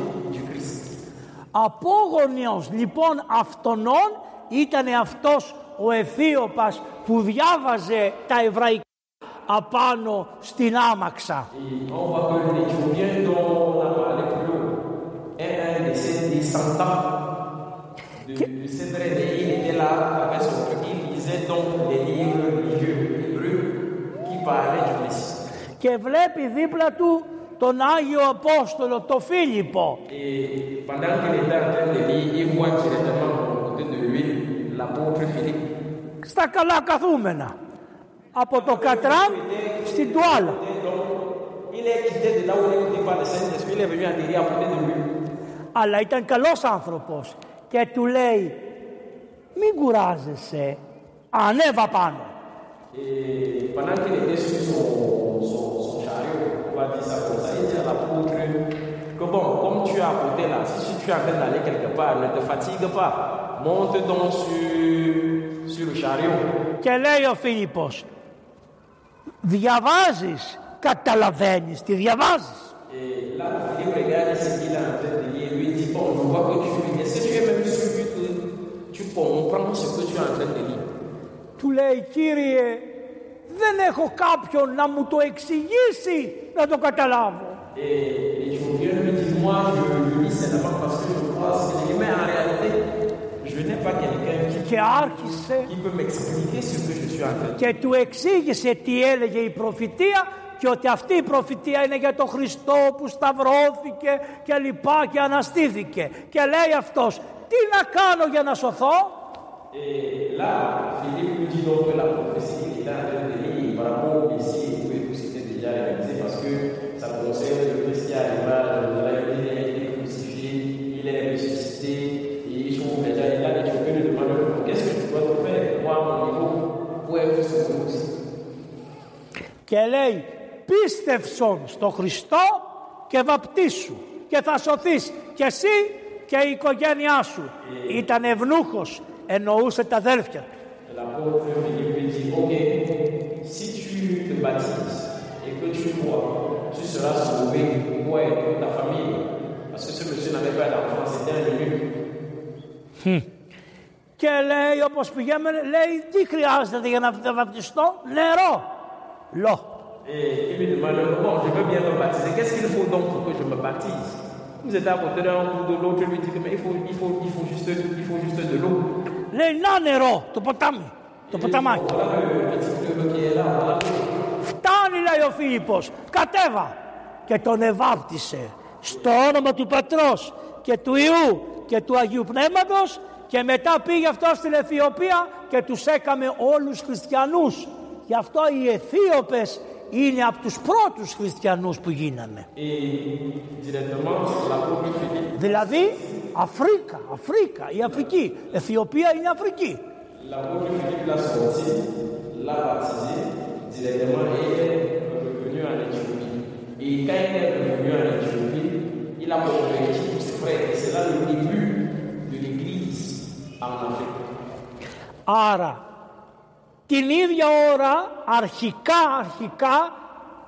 Απόγονιος λοιπόν, αυτών ήταν αυτός ο Αθήοπα που διάβαζε τα εβραϊκά απάνω στην άμαξα. Και βλέπει δίπλα του τον Άγιο Απόστολο, το Φίλιππο. Στα καλά καθούμενα. Από το Κατράμ στην Τουάλα. Αλλά ήταν καλός άνθρωπος και του λέει μην κουράζεσαι, ανέβα πάνω. Και πανάκι είναι στο σοσιαλιό, bon, comme tu es à côté là, si tu es en train d'aller quelque part, ne te fatigue pas. Monte donc sur, sur le chariot. Και λέει ο Φίλιππος, διαβάζεις, καταλαβαίνεις, τι διαβάζεις. Et là, Philippe regarde ce qu'il est en train de lire. Lui dit Bon, je vois que tu lis. Est-ce que tu es même sûr que tu comprends ce que tu es en train de lire Του λέει, Κύριε, δεν έχω κάποιον να μου το εξηγήσει να το καταλάβω. Et l'Éthiopien lui dit Moi, je je lis seulement parce que je crois ce que je lis. Mais en réalité, je n'ai pas quelqu'un qui, Και άρχισε qui peut m'expliquer ce que je suis en train de και του εξήγησε τι έλεγε η προφητεία και ότι αυτή η προφητεία είναι για τον Χριστό που σταυρώθηκε και λοιπά και αναστήθηκε. Και λέει αυτός, τι να κάνω για να σωθώ. Et là, Philippe lui dit donc que la prophétie qu'il est en train de lire par rapport au Messie et tout et tout, c'était déjà réalisé parce que και λέει πίστευσον στο Χριστό και βαπτίσου και θα σωθείς και εσύ και η οικογένειά σου. Ήταν ευνούχος, εννοούσε τα αδέρφια του. Yeah. que tu crois, tu seras sauvé, toi et toute ta famille. Parce que ce monsieur n'avait pas d'enfant, c'était un eunuque. Και λέει όπως πηγαίνουμε, λέει τι χρειάζεται για να βαπτιστώ, νερό. Λό. Et il lui demande Bon, je veux bien me baptiser. Qu'est-ce qu'il faut donc pour que je me baptise Vous êtes à côté d'un ou de l'autre, lui dit que, Mais il faut, il, faut, il, faut juste, il faut juste de l'eau. Λέει να νερό, το ποτάμι, το ποταμάκι. Voilà le petit fleuve qui est là, voilà l'eau. Φτάνει λέει ο Φίλιππος, κατέβα. Και τον εβάπτισε στο όνομα του Πατρός και του Ιού και του Αγίου Πνεύματος και μετά πήγε αυτός στην Αιθιοπία και τους έκαμε όλους χριστιανούς. Γι' αυτό οι Αιθίωπες είναι από τους πρώτους χριστιανούς που γίνανε. Et directement, l'apôtre Philippe, Δηλαδή Αφρίκα, Αφρίκα, η Αφρική. Αιθιοπία είναι Αφρική. Άρα την ίδια ώρα, αρχικά αρχικά,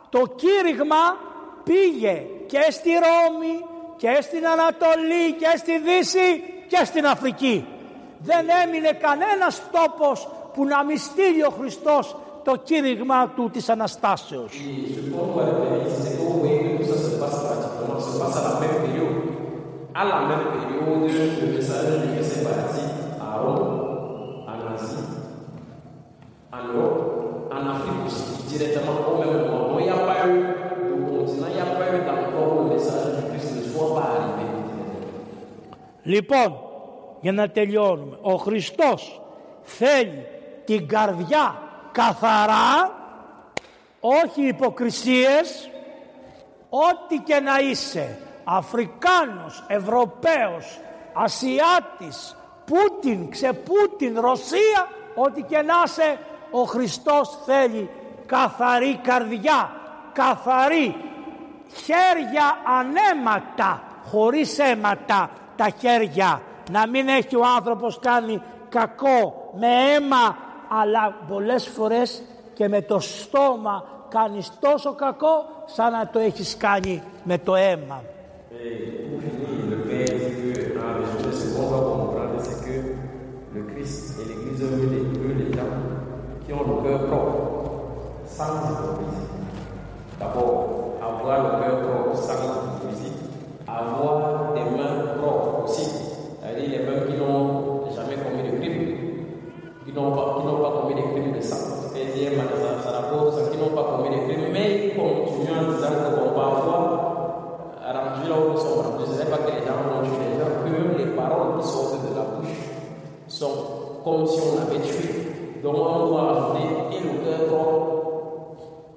το κύριε πήγε και στη Ρώμη και στην Ανατολή και στη Δύση και στην Αφρική. Δεν έμεινε κανένας τόπος που να μιστείει ο Χριστός το κήρυγμα του της αναστάσεως. Λοιπόν, για να τελειώνουμε, ο βαριμένοι. θέλει την καρδιά καθαρά, όχι υποκρισίες, ό,τι και να είσαι, Αφρικάνος, Ευρωπαίος, Ασιάτης, Πούτιν, ξεπούτιν, Ρωσία, ό,τι και να είσαι, ο Χριστός θέλει καθαρή καρδιά, καθαρή, χέρια ανέματα, χωρίς αίματα τα χέρια, να μην έχει ο άνθρωπος κάνει κακό με αίμα αλλά πολλές φορές και με το στόμα κάνεις τόσο κακό σαν να το έχεις κάνει με το αίμα. Et pour finir, le Père dit que un qui n'ont pas, qui n'ont pas commis de crimes de sang. C'est-à-dire, ça rapporte qui n'ont pas commis de crimes, mais ils continuent en disant que bon, parfois, rendu là où nous sommes rendus, ce n'est pas que les gens ont tué les gens, que les paroles qui sortent de la bouche sont comme si on avait tué. Donc on doit ajouter et le cœur propre,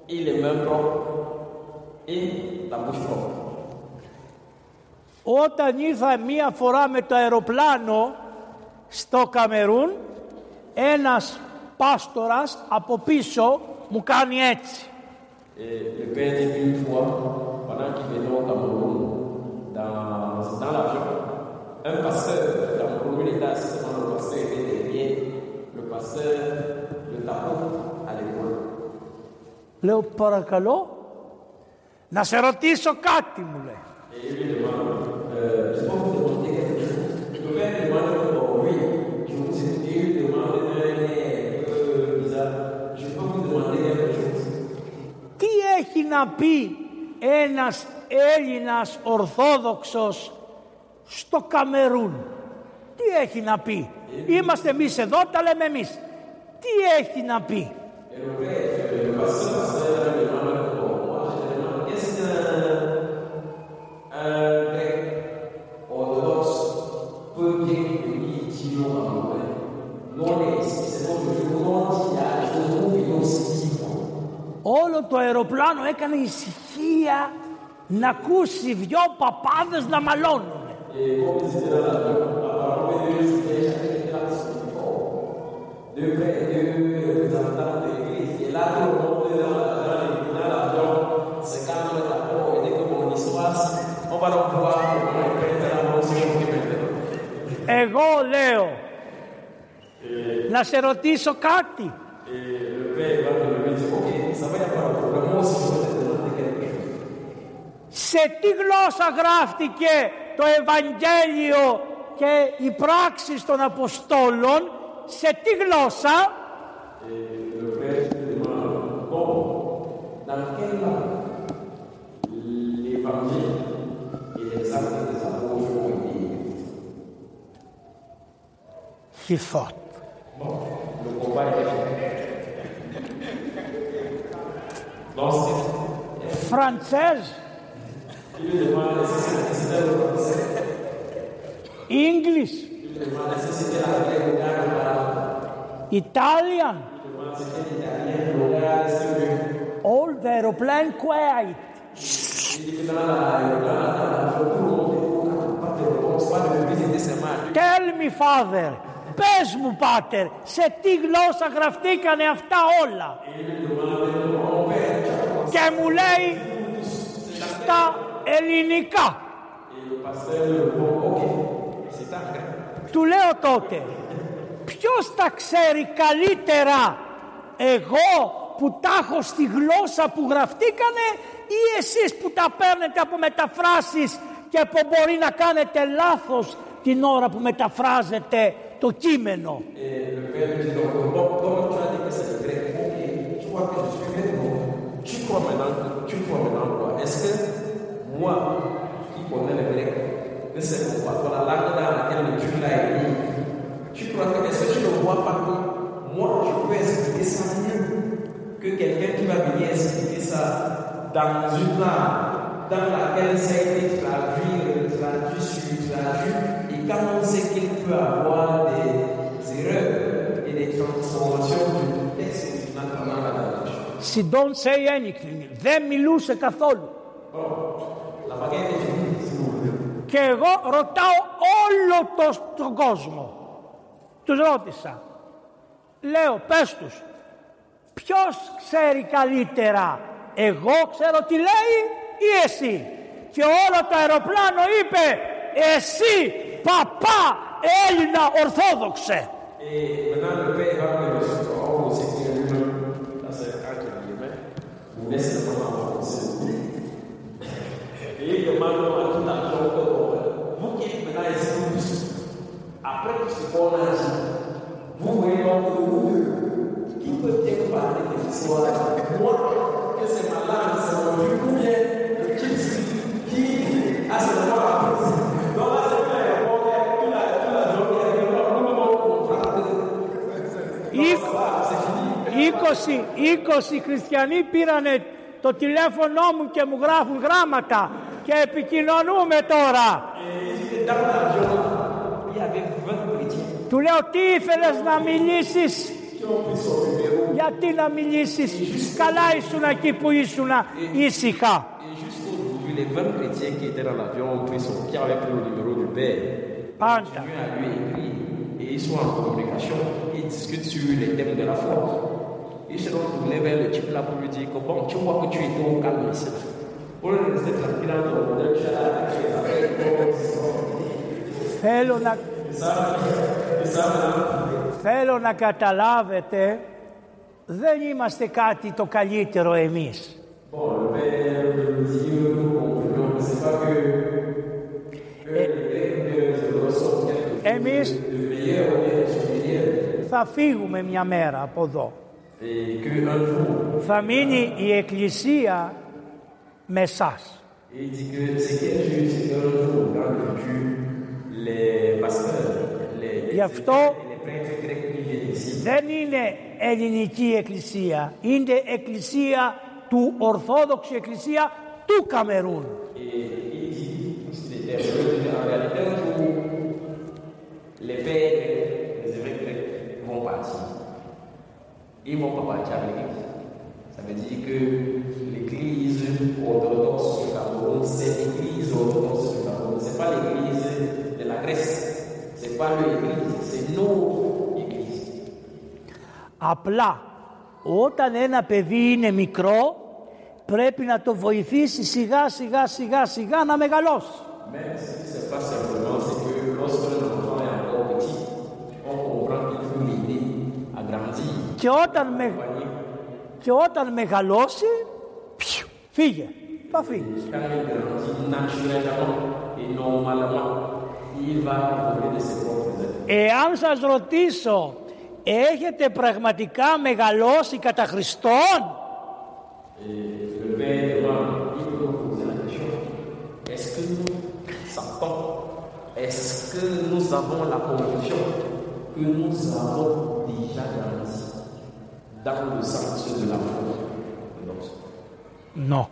et les mains propres, et la bouche propre. Όταν ήρθα μία φορά με το αεροπλάνο στο Καμερούν, ένας πάστορας από πίσω μου κάνει έτσι. Et le père dit une fois, pendant qu'il να πει ένας Έλληνας Ορθόδοξος στο Καμερούν. Τι έχει να πει; Είμαστε εμείς εδώ, τα λέμε εμείς. Τι έχει να πει; Et το αεροπλάνο έκανε ησυχία να ακούσει δυο παπάδες να μαλώνουν. Εγώ λέω να σε ρωτήσω κάτι. Ε, Σε τι γλώσσα γράφτηκε το Ευαγγέλιο και οι πράξεις των Απόστόλων, σε τι γλώσσα, Φραντσέζ. English, il lui demande si c'était l'anglais ou bien le arabe, Italian, il lui demande si c'était l'italien, le gars, l'espagnol. all the aeroplane quiet. Il dit que dans la- dans la- dans la- tout le monde est pas de réponse, pas de reprise, il dit seulement, Tell me father, πες μου πάτερ, σε τι γλώσσα γραφτήκανε αυτά όλα. Και μου λέει στα ελληνικά. Et le pasteur lui répond, ok, c'est en grec. Του λέω τότε, ποιος τα ξέρει καλύτερα, εγώ που τα έχω στη γλώσσα που γραφτήκανε ή εσείς που τα παίρνετε από μεταφράσεις και που μπορεί να κάνετε λάθος την ώρα που μεταφράζετε το κείμενο. Et moi, qui connais le grec, que c'est quoi Dans la langue dans laquelle tu l'as écrit, tu crois que, est-ce que tu ne vois pas que moi, je peux expliquer ça mieux que quelqu'un qui va venir expliquer ça dans une langue dans laquelle ça a été traduit, traduit sur traduit, et quand on sait qu'il peut avoir des erreurs et des transformations du texte original pendant la langue. She don't say anything. Δεν μιλούσε καθόλου. Και εγώ ρωτάω όλο το, τον κόσμο. Τους ρώτησα. Λέω, πες τους, ποιος ξέρει καλύτερα, εγώ ξέρω τι λέει ή εσύ. Και όλο το αεροπλάνο είπε, εσύ παπά Έλληνα Ορθόδοξε. Et maintenant, le père va me recevoir au Seigneur lui-même. Ça, c'est entre guillemets. Vous laissez le moment avancer. Après si c'est par exemple 20-20 χριστιανοί πήραν το τηλέφωνο μου και μου γράφουν γράμματα και επικοινωνούμε τώρα. Et dans l'avion, il y avait 20 chrétiens Του λέω τι ήθελες να μιλήσεις, qui ont pris son numéro. γιατί να μιλήσεις, καλά ήσουν εκεί που ήσουν ήσυχα. Et jusqu'aujourd'hui, les 20 chrétiens qui étaient dans l'avion ont pris son qui avaient pris le numéro du père. Πάντα. Continuent à lui écrire. Et ils sont en communication. Ils discutent sur les thèmes de la foi. Ils se sont tournés vers le type là pour lui dire que bon, tu vois que tu es au calme ici. Θέλω να καταλάβετε, δεν είμαστε κάτι το καλύτερο εμείς. Ε, εμείς θα φύγουμε μια μέρα από εδώ, ε, θα μείνει η Εκκλησία με εσάς. Et il dit que c'est quel jour, c'est qu'un jour, dans le futur, les pasteurs, les, Γι' αυτό les prêtres grecs qui viennent ici, δεν είναι ελληνική εκκλησία, είναι εκκλησία του Ορθόδοξη Εκκλησία του Καμερούν. et il dit, parce qu'il était heureux, il dit, en réalité, un jour, les pères grecs, les évêques grecs vont partir. Ils ne vont pas partir avec l'église. Ça veut dire que l'église ortodossica, bolse di crisi ortodossica, bolse qua le crisi della Grecia, se qua. Απλά, όταν ένα παιδί είναι μικρό, πρέπει να το βοηθήσει σιγά σιγά σιγά σιγά να μεγαλώσει. Και όταν, μεγαλώσει, πιου, φύγε. Θα φύγει. Quand il grandit naturellement et normalement, il va évoluer de ses propres ailes. Εάν σας ρωτήσω, έχετε πραγματικά μεγαλώσει κατά Χριστόν, Et le père demande, il peut nous poser la question est-ce que nous sentons, est-ce que nous avons la conviction que nous avons déjà grandi dans le sens de la foi de notre No.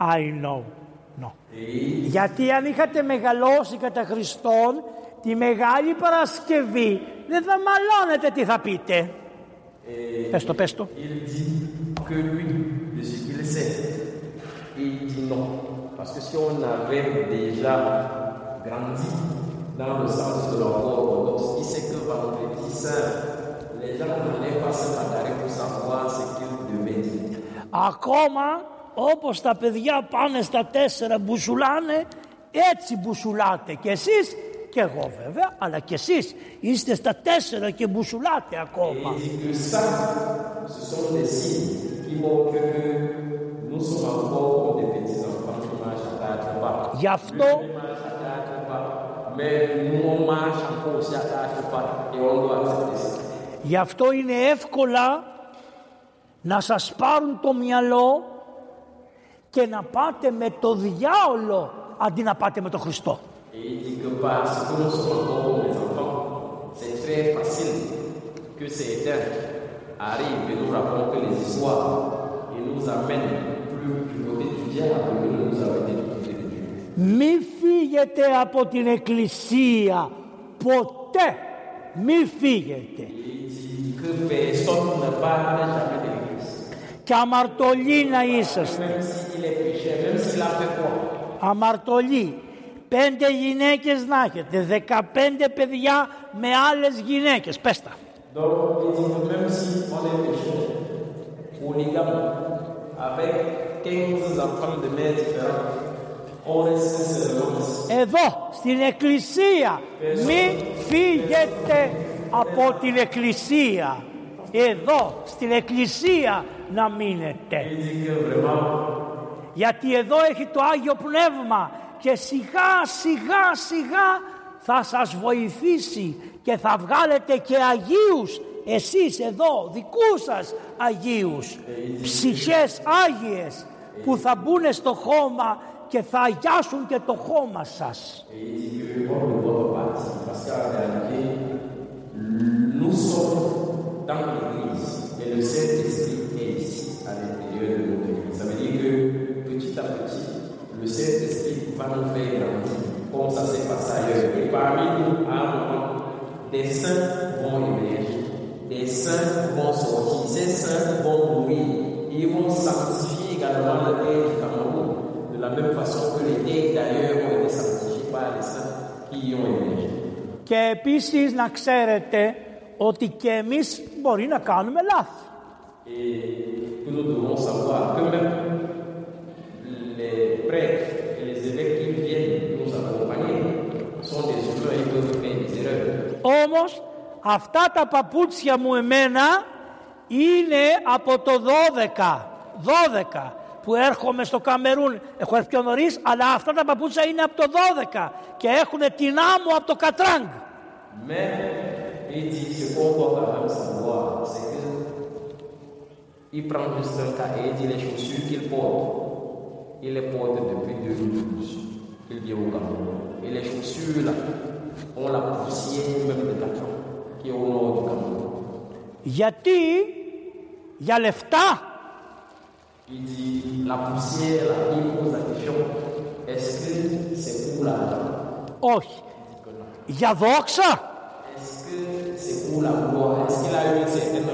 I know. No. Et Γιατί αν είχατε μεγαλώσει κατά Χριστόν, τη Μεγάλη Παρασκευή δεν θα μαλώνετε τι θα πείτε. Πες το, πες το. Il dit que lui, de ce qu'il sait, il dit non. Parce que si on avait déjà grandi dans le sens de la foi orthodoxe, il sait que vendredi saint, les gens n'allaient pas se bagarrer pour savoir ce qu'ils devaient dire. Ακόμα όπως τα παιδιά πάνε στα τέσσερα μπουσουλάνε έτσι μπουσουλάτε και εσείς και εγώ βέβαια αλλά και εσείς. Είστε στα τέσσερα και μπουσουλάτε ακόμα. Γι' αυτό Γι' αυτό είναι εύκολα να σας πάρουν το μυαλό και να πάτε με το διάολο αντί να πάτε με τον Χριστό. Μη φύγετε από την εκκλησία ποτέ. Μη φύγετε. Και αμαρτωλοί να είσαστε. Même s'il est péché, même s'il a fait quoi Αμαρτωλοί. Πέντε γυναίκες να έχετε. Δεκαπέντε παιδιά με άλλες γυναίκες. Πες τα. Donc, il dit que même si on est péché, polygame, avec 15 enfants de mères différentes, on reste seulement ici. Εδώ στην Εκκλησία. Μη φύγετε. από την εκκλησία. Εδώ, στην εκκλησία να μείνετε. Il dit que vraiment, Γιατί εδώ έχει το Άγιο Πνεύμα και σιγά σιγά σιγά θα σας βοηθήσει και θα βγάλετε και Αγίους εσείς εδώ δικούς σας Αγίους ψυχές Άγιες που θα μπουν στο χώμα και θα αγιάσουν και το χώμα σας. et il dit que moi, de votre partie, parce qu'en réalité, nous sommes dans l'église et le Saint-Esprit est ici, à l'intérieur de notre église. Ça veut dire que petit à petit, le Saint-Esprit va nous faire grandir, comme ça s'est passé ailleurs. Et parmi nous, à un moment, des saints vont émerger, des saints vont sortir, ces saints vont mourir, ils vont sanctifier également le terre du Cameroun, de la même façon que les terres d'ailleurs ont été sanctifiées par les saints qui y ont émergé. Και επίσης να ξέρετε ότι και εμείς μπορεί να κάνουμε λάθη. et. Όμως, αυτά τα παπούτσια μου εμένα είναι από το 12. 12 που έρχομαι στο Καμερούν. Έχω έρθει πιο νωρί, αλλά αυτά τα παπούτσια είναι από το 12 και έχουν την άμμο από το Κατράγκ. il prend juste un cahier, dit les chaussures qu'il porte. Il les porte depuis 2012. Il vient au Cameroun. Et les chaussures, là, ont la poussière même de qui est au nord du Cameroun. Yati, Yalefta. Il dit, la poussière, là, il pose la question, est-ce que c'est pour la Oh, Yavoxa. Est-ce que c'est pour la gloire? Est-ce qu'il a eu une certaine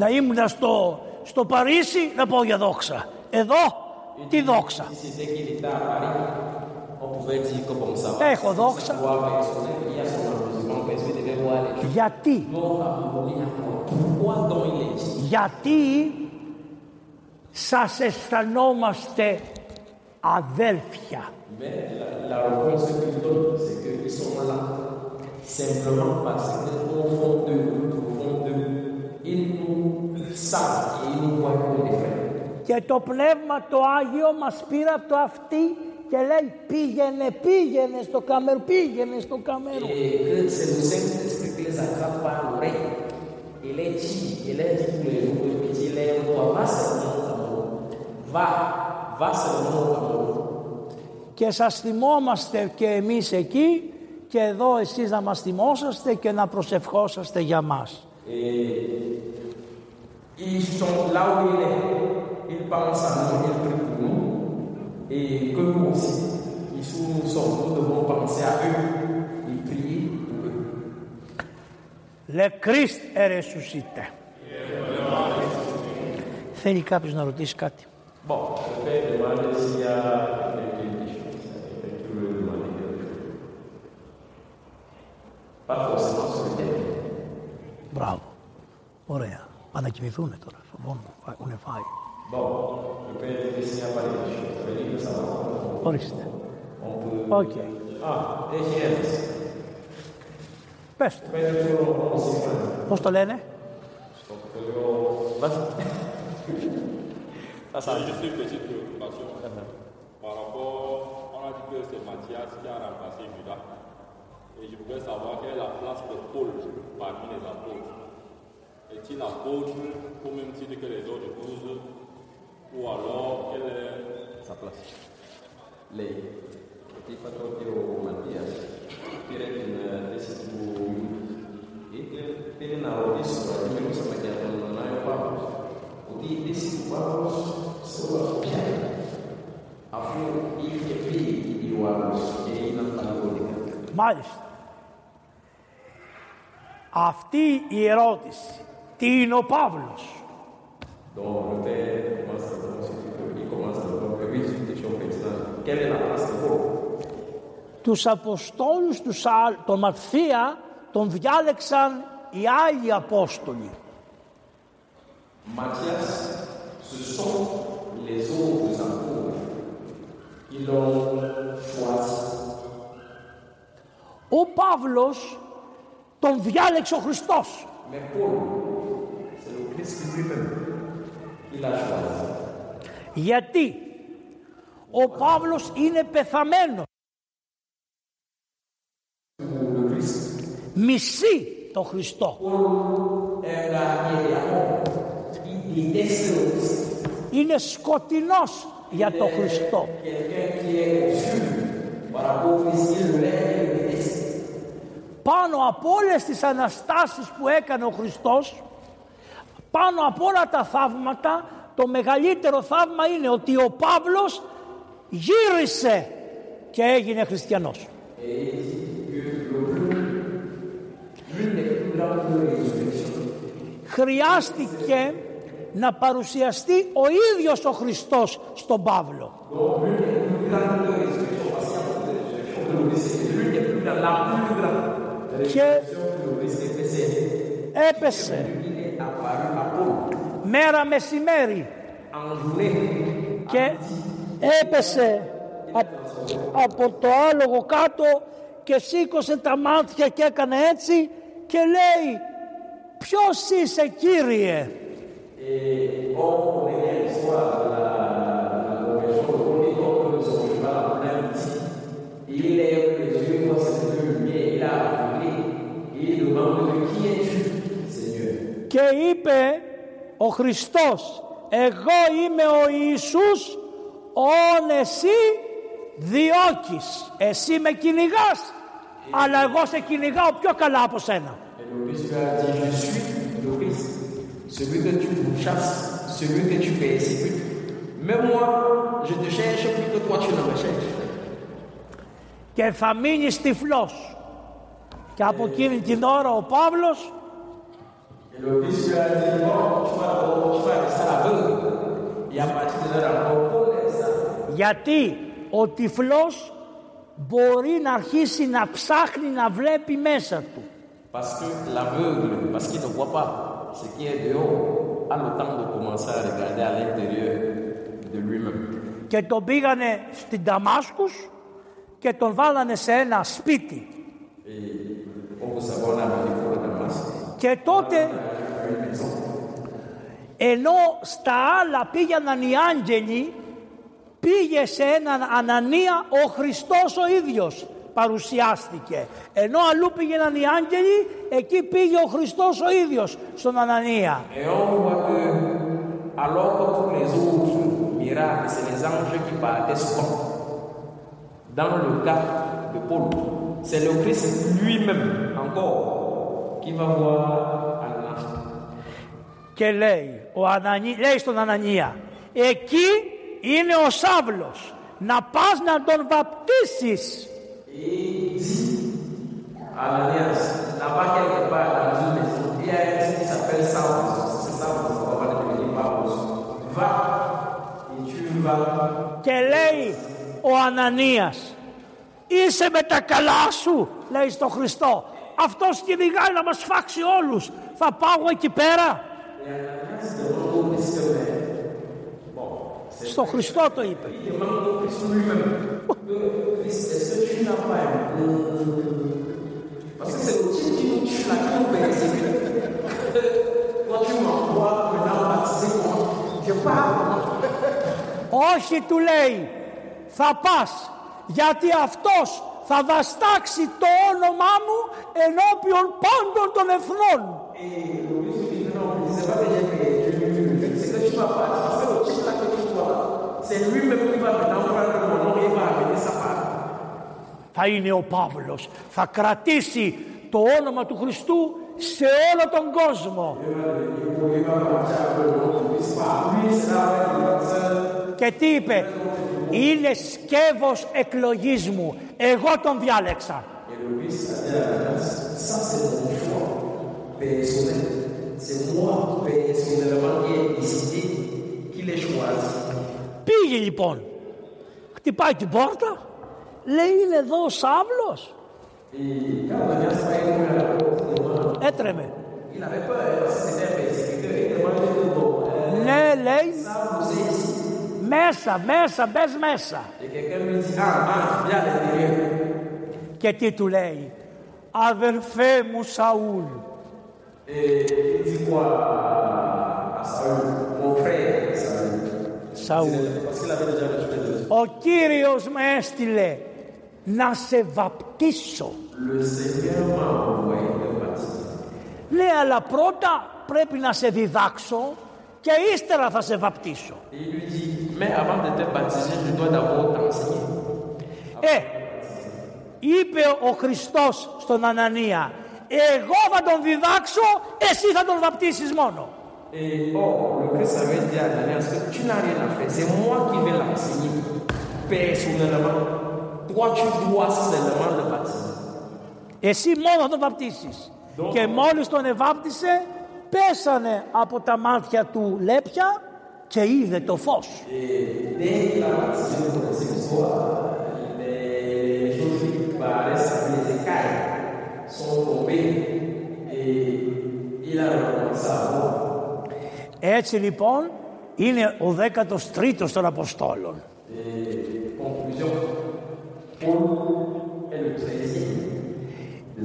Να ήμουν στο Παρίσι να πω για δόξα. Εδώ τι δόξα έχω δόξα. Γιατί; Γιατί σας αισθανόμαστε αδέλφια; Και το Πνεύμα το Άγιο μας πήρε από το αυτή και λέει πήγαινε, πήγαινε στο Καμερού, πήγαινε στο Καμερού. Και σας θυμόμαστε και εμείς εκεί και εδώ εσείς να μας θυμόσαστε και να προσευχόσαστε για μας. Et ils sont là où il est. Ils pensent à nous, ils prient pour nous. Et que nous aussi, ici où nous sommes, nous devons penser à eux et prier pour eux. Le Christ est ressuscité. Θέλει κάποιος να ρωτήσει κάτι. Bon, je vais demander s'il y a quelqu'un qui chose, qui veut demander quelque chose. Pas forcément sur le thème. Μπράβο. Ωραία. Πάντα κοιμηθούν τώρα. Φοβόμουν. Έχουν φάει. Ορίστε. Οκ. Α, έχει ένας. Πες το. Πώς το λένε; Στο Et je voudrais savoir quelle est la place de Paul parmi les apôtres. Est-il apôtre au même titre que les autres douze Ou alors quelle est sa place. Proprio Mattia, dire che odessa, io non so che non hai Paulus, o di tesitu Paulus solo a fiare, a il che vedi di Paulus e in altro Μάλιστα. Αυτή η ερώτηση. Τι είναι ο Παύλος; Τους Αποστόλους τους άλλ, τον Μαρθία τον διάλεξαν οι άλλοι Απόστολοι. Ματιάς, ce sont les autres apôtres. Ils l'ont. Ο Παύλος τον διάλεξε ο Χριστός. Mais Paul, c'est le Christ lui-même. Il a choisi. Γιατί ο Παύλος είναι πεθαμένος. Le Christ Μισεί το Χριστό. est là, il est mort. Il déteste le Christ. Είναι σκοτεινός για το Χριστό. Πάνω από όλες τις αναστάσεις που έκανε ο Χριστός, πάνω από όλα τα θαύματα, το μεγαλύτερο θαύμα είναι ότι ο Παύλος γύρισε και έγινε χριστιανός. L'une des plus grandes résurrections, Χρειάστηκε να παρουσιαστεί ο ίδιος ο Χριστός στον Παύλο. Και έπεσε μέρα μεσημέρι και έπεσε α- από το άλογο κάτω και σήκωσε τα μάτια και έκανε έτσι και λέει ποιος είσαι Κύριε και είπε ο Χριστός εγώ είμαι ο Ιησούς όν εσύ διώκεις εσύ με κυνηγάς, αλλά εγώ σε κυνηγάω πιο καλά από σένα Et le Christ lui a dit Je suis le Christ, celui que tu chasses, celui que tu persécutes. Même moi, je te cherche plus que toi tu ne me cherches. και θα μείνεις τυφλός και από εκείνη την ώρα ο Παύλος Et le Christ lui a dit Bon, tu vas, tu vas rester aveugle. Et à partir de là, encore, Paul est ça. γιατί ο τυφλός μπορεί να αρχίσει να ψάχνει να βλέπει μέσα του Parce que l'aveugle, parce qu'il ne voit pas ce qui est dehors, a le temps de commencer à regarder à l'intérieur de lui-même. και τον πήγανε στην Δαμάσκους και τον βάλανε σε ένα σπίτι Et comme vous savez, on a amené pour le Damas. και τότε ενώ στα άλλα πήγαιναν οι άγγελοι πήγε σε έναν Ανανία ο Χριστός ο ίδιος παρουσιάστηκε ενώ αλλού πήγαιναν οι άγγελοι εκεί πήγε ο Χριστός ο ίδιος στον Ανανία Et on voit que, alors que tous les autres miracles, c'est les anges qui partaient souvent. Dans le cas de Paul, c'est le Christ lui-même, encore, και λέει, ο Ανανί, λέει στον Ανανία εκεί είναι ο Σάβλος. Να πας να τον βαπτίσεις Ananias, là-bas quelque part dans une maison, il y a un type qui s'appelle Saul. C'est Saul, on va devenir Paulus. Va et tu vas και λέει ο Ανανίας είσαι με τα καλά σου λέει στο Χριστό αυτός τι εμιγάει να μας φάξει όλους; θα πάω εκεί πέρα; στο Χριστό το είπε. Όχι, του λέει. Θα Πας Γιατί; αυτός θα δαστάξει το όνομά μου ενώπιον πάντων των εθνών. Θα είναι ο Παύλος, θα κρατήσει το όνομα του Χριστού σε όλο τον κόσμο και τι είπε; Είναι σκεύος εκλογής μου εγώ τον διάλεξα Et le Christ a dit à Ananias, ça c'est mon choix personnel. C'est moi personnellement qui ai décidé, qui l'ai choisi. πήγε λοιπόν χτυπάει την πόρτα λέει είναι εδώ ο Σάβλος Έτρεμε. Ναι, λέει. Μέσα, μέσα, μπες μέσα. Και τι του λέει. Αδελφέ μου Σαούλ. Σαούλ. Ο Κύριος με έστειλε να σε βαπτίσω. Le Seigneur m'a envoyé de Λέει, αλλά πρώτα πρέπει να σε διδάξω και ύστερα θα σε βαπτίσω. Ε, είπε ο Χριστός στον Ανανία, εγώ θα τον διδάξω, εσύ θα τον βαπτίσεις μόνο. Et, oh, le Christ avait dit tu n'as rien à faire, c'est moi qui vais l'enseigner personnellement. Εσύ μόνο θα τον βαπτίσεις. Και μόλις τον εβάπτισε, πέσανε από τα μάτια του λέπια και είδε το φως. Et dès qu'il a baptisé le connaissez l'histoire, les, les choses qui paraissent, les écailles sont tombées et il a recommencé à voir. Έτσι λοιπόν είναι ο 13ος των Αποστόλων.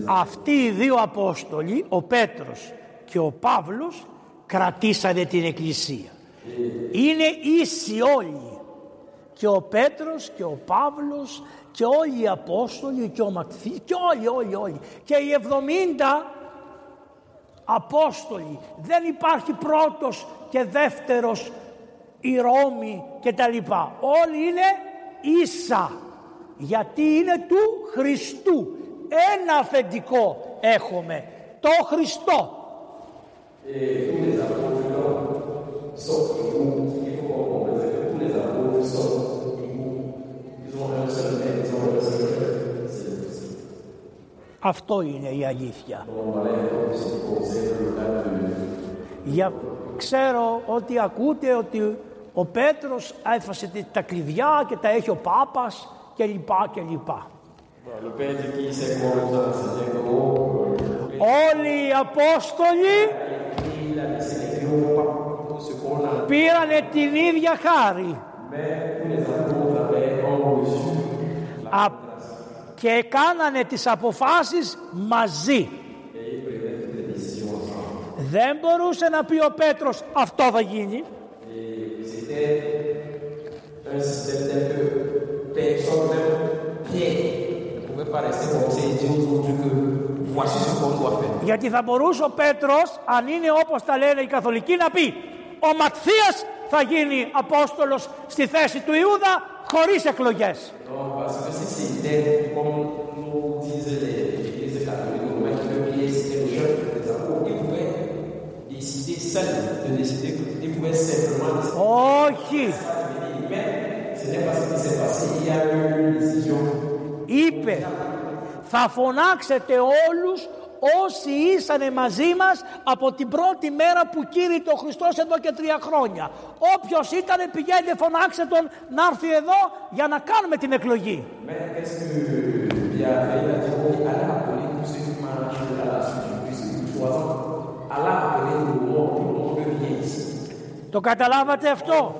Αυτοί οι δύο Απόστολοι, ο Πέτρος και ο Παύλος, κρατήσανε την Εκκλησία. Είναι ίσοι όλοι. Και ο Πέτρος και ο Παύλος και όλοι οι Απόστολοι και ο Ματθής και όλοι, όλοι, όλοι. Και οι 70 Απόστολοι. Δεν υπάρχει πρώτος και δεύτερος η Ρώμη και τα λοιπά. Όλοι είναι ίσα γιατί είναι του Χριστού. Ένα αφεντικό έχουμε, το Χριστό. Αυτό είναι η αλήθεια. Για, ξέρω ότι ακούτε ότι ο Πέτρος έφασε τα κλειδιά και τα έχει ο Πάπας κλπ. κλπ. Όλοι οι Απόστολοι πήρανε την ίδια χάρη. Α, και κάνανε τις αποφάσεις μαζί. Δεν μπορούσε να πει ο Πέτρος αυτό θα γίνει. Γιατί θα μπορούσε ο Πέτρος αν είναι όπως τα λένε οι Καθολικοί να πει ο Ματθίας θα γίνει απόστολος στη θέση του Ιουδα χωρίς εκλογές; Όχι. Είπε, θα φωνάξετε όλους όσοι ήσαν μαζί μας από την πρώτη μέρα που κύρει το Χριστός εδώ και τρία χρόνια. Όποιος ήταν, πηγαίνει, φωνάξτε τον να έρθει εδώ για να κάνουμε την εκλογή. Το καταλάβατε αυτό;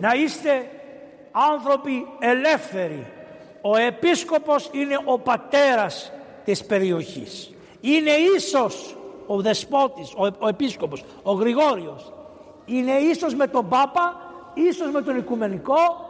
Faire les élections. Να είστε άνθρωποι ελεύθεροι. Ο επίσκοπος είναι ο πατέρας της περιοχής. Είναι ίσος ο δεσπότης, ο, ο επίσκοπος, ο Γρηγόριος. Είναι ίσος με τον Πάπα, ίσος με τον Οικουμενικό,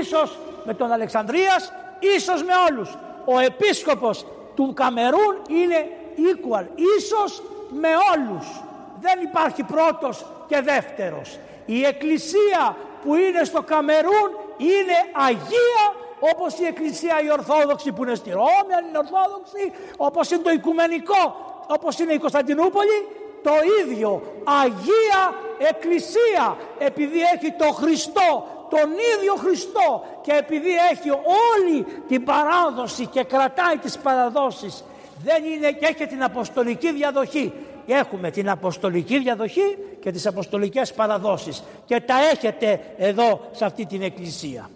ίσος με τον Αλεξανδρίας, ίσος με όλους. Ο επίσκοπος του Καμερούν είναι equal, ίσος με όλους. Δεν υπάρχει πρώτος και δεύτερος. Η εκκλησία που είναι στο Καμερούν είναι Αγία όπως η εκκλησία η Ορθόδοξη που είναι στη Ρώμη, αν είναι Ορθόδοξη, όπως είναι το Οικουμενικό, όπως είναι η Κωνσταντινούπολη, το ίδιο. Αγία Εκκλησία, επειδή έχει το Χριστό, τον ίδιο Χριστό και επειδή έχει όλη την παράδοση και κρατάει τις παραδόσεις, δεν είναι και έχει την αποστολική διαδοχή. Έχουμε την αποστολική διαδοχή και τις αποστολικές παραδόσεις και τα έχετε εδώ σε αυτή την εκκλησία.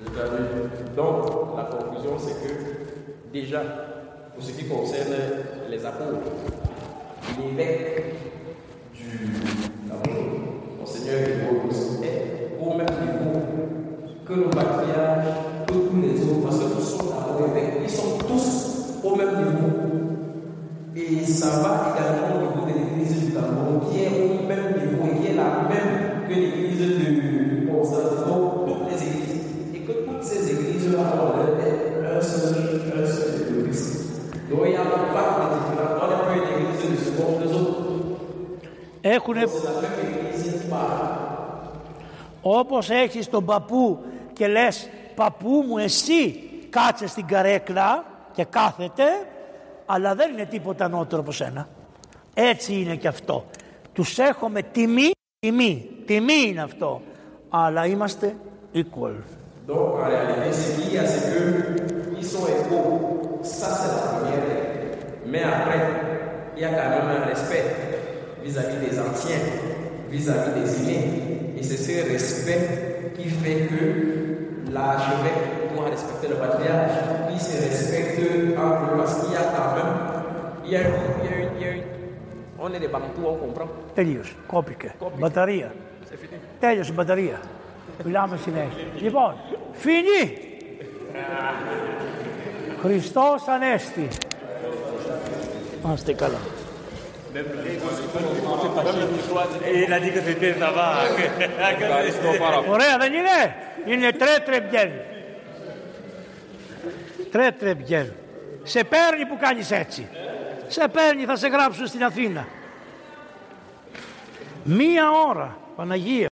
Vous avez vu. Donc, la conclusion, c'est que, déjà, pour ce qui concerne les apôtres, l'évêque du Cameroun, Monseigneur Grégoire est au même niveau que le patriarche, que tous les autres, parce que tous sont Et ça va également au niveau de l'église du Gabon, qui est au même niveau, qui est la même que l'église de Constantinople, toutes les églises. Et que toutes ces églises-là ont un seul, un seul de Christ. Donc il n'y a pas de différence. On n'est pas une église de seconde des autres. Έχουν... Όπως έχεις τον παππού και λες «Παππού μου εσύ κάτσε στην καρέκλα και κάθεται» αλλά δεν είναι τίποτα ανώτερο από σένα. Έτσι είναι και αυτό. Τους έχουμε τιμή, τιμή, τιμή είναι αυτό. Αλλά είμαστε equal. Donc en réalité, ce qu'il y a, c'est qu'ils sont égaux. Ça, c'est la première règle. Mais après, il y a quand même un respect vis-à-vis des anciens, vis-à-vis des aînés. Et c'est ce respect qui fait que l'archevêque doit respecter le patriarche. Il se respecte entre eux parce qu'il y a quand même. Il y a, une- il y a une- il y a une- on est des Bantous, on comprend. Τελείωσε. Κόπηκε. Κόπηκε. Μπαταρία. C'est fini. Τέλειωσε η μπαταρία. Μιλάμε συνέχεια. Λοιπόν, φινί. Χριστός Ανέστη. Είμαστε καλά. Il a dit que c'était ça va. Ευχαριστώ πάρα πολύ. Ωραία δεν είναι. Είναι τρε τρεμπιέν. Τρε τρεμπιέν. Σε παίρνει που κάνεις έτσι. Σε παίρνει θα σε γράψουν στην Αθήνα. Μία ώρα. Παναγία.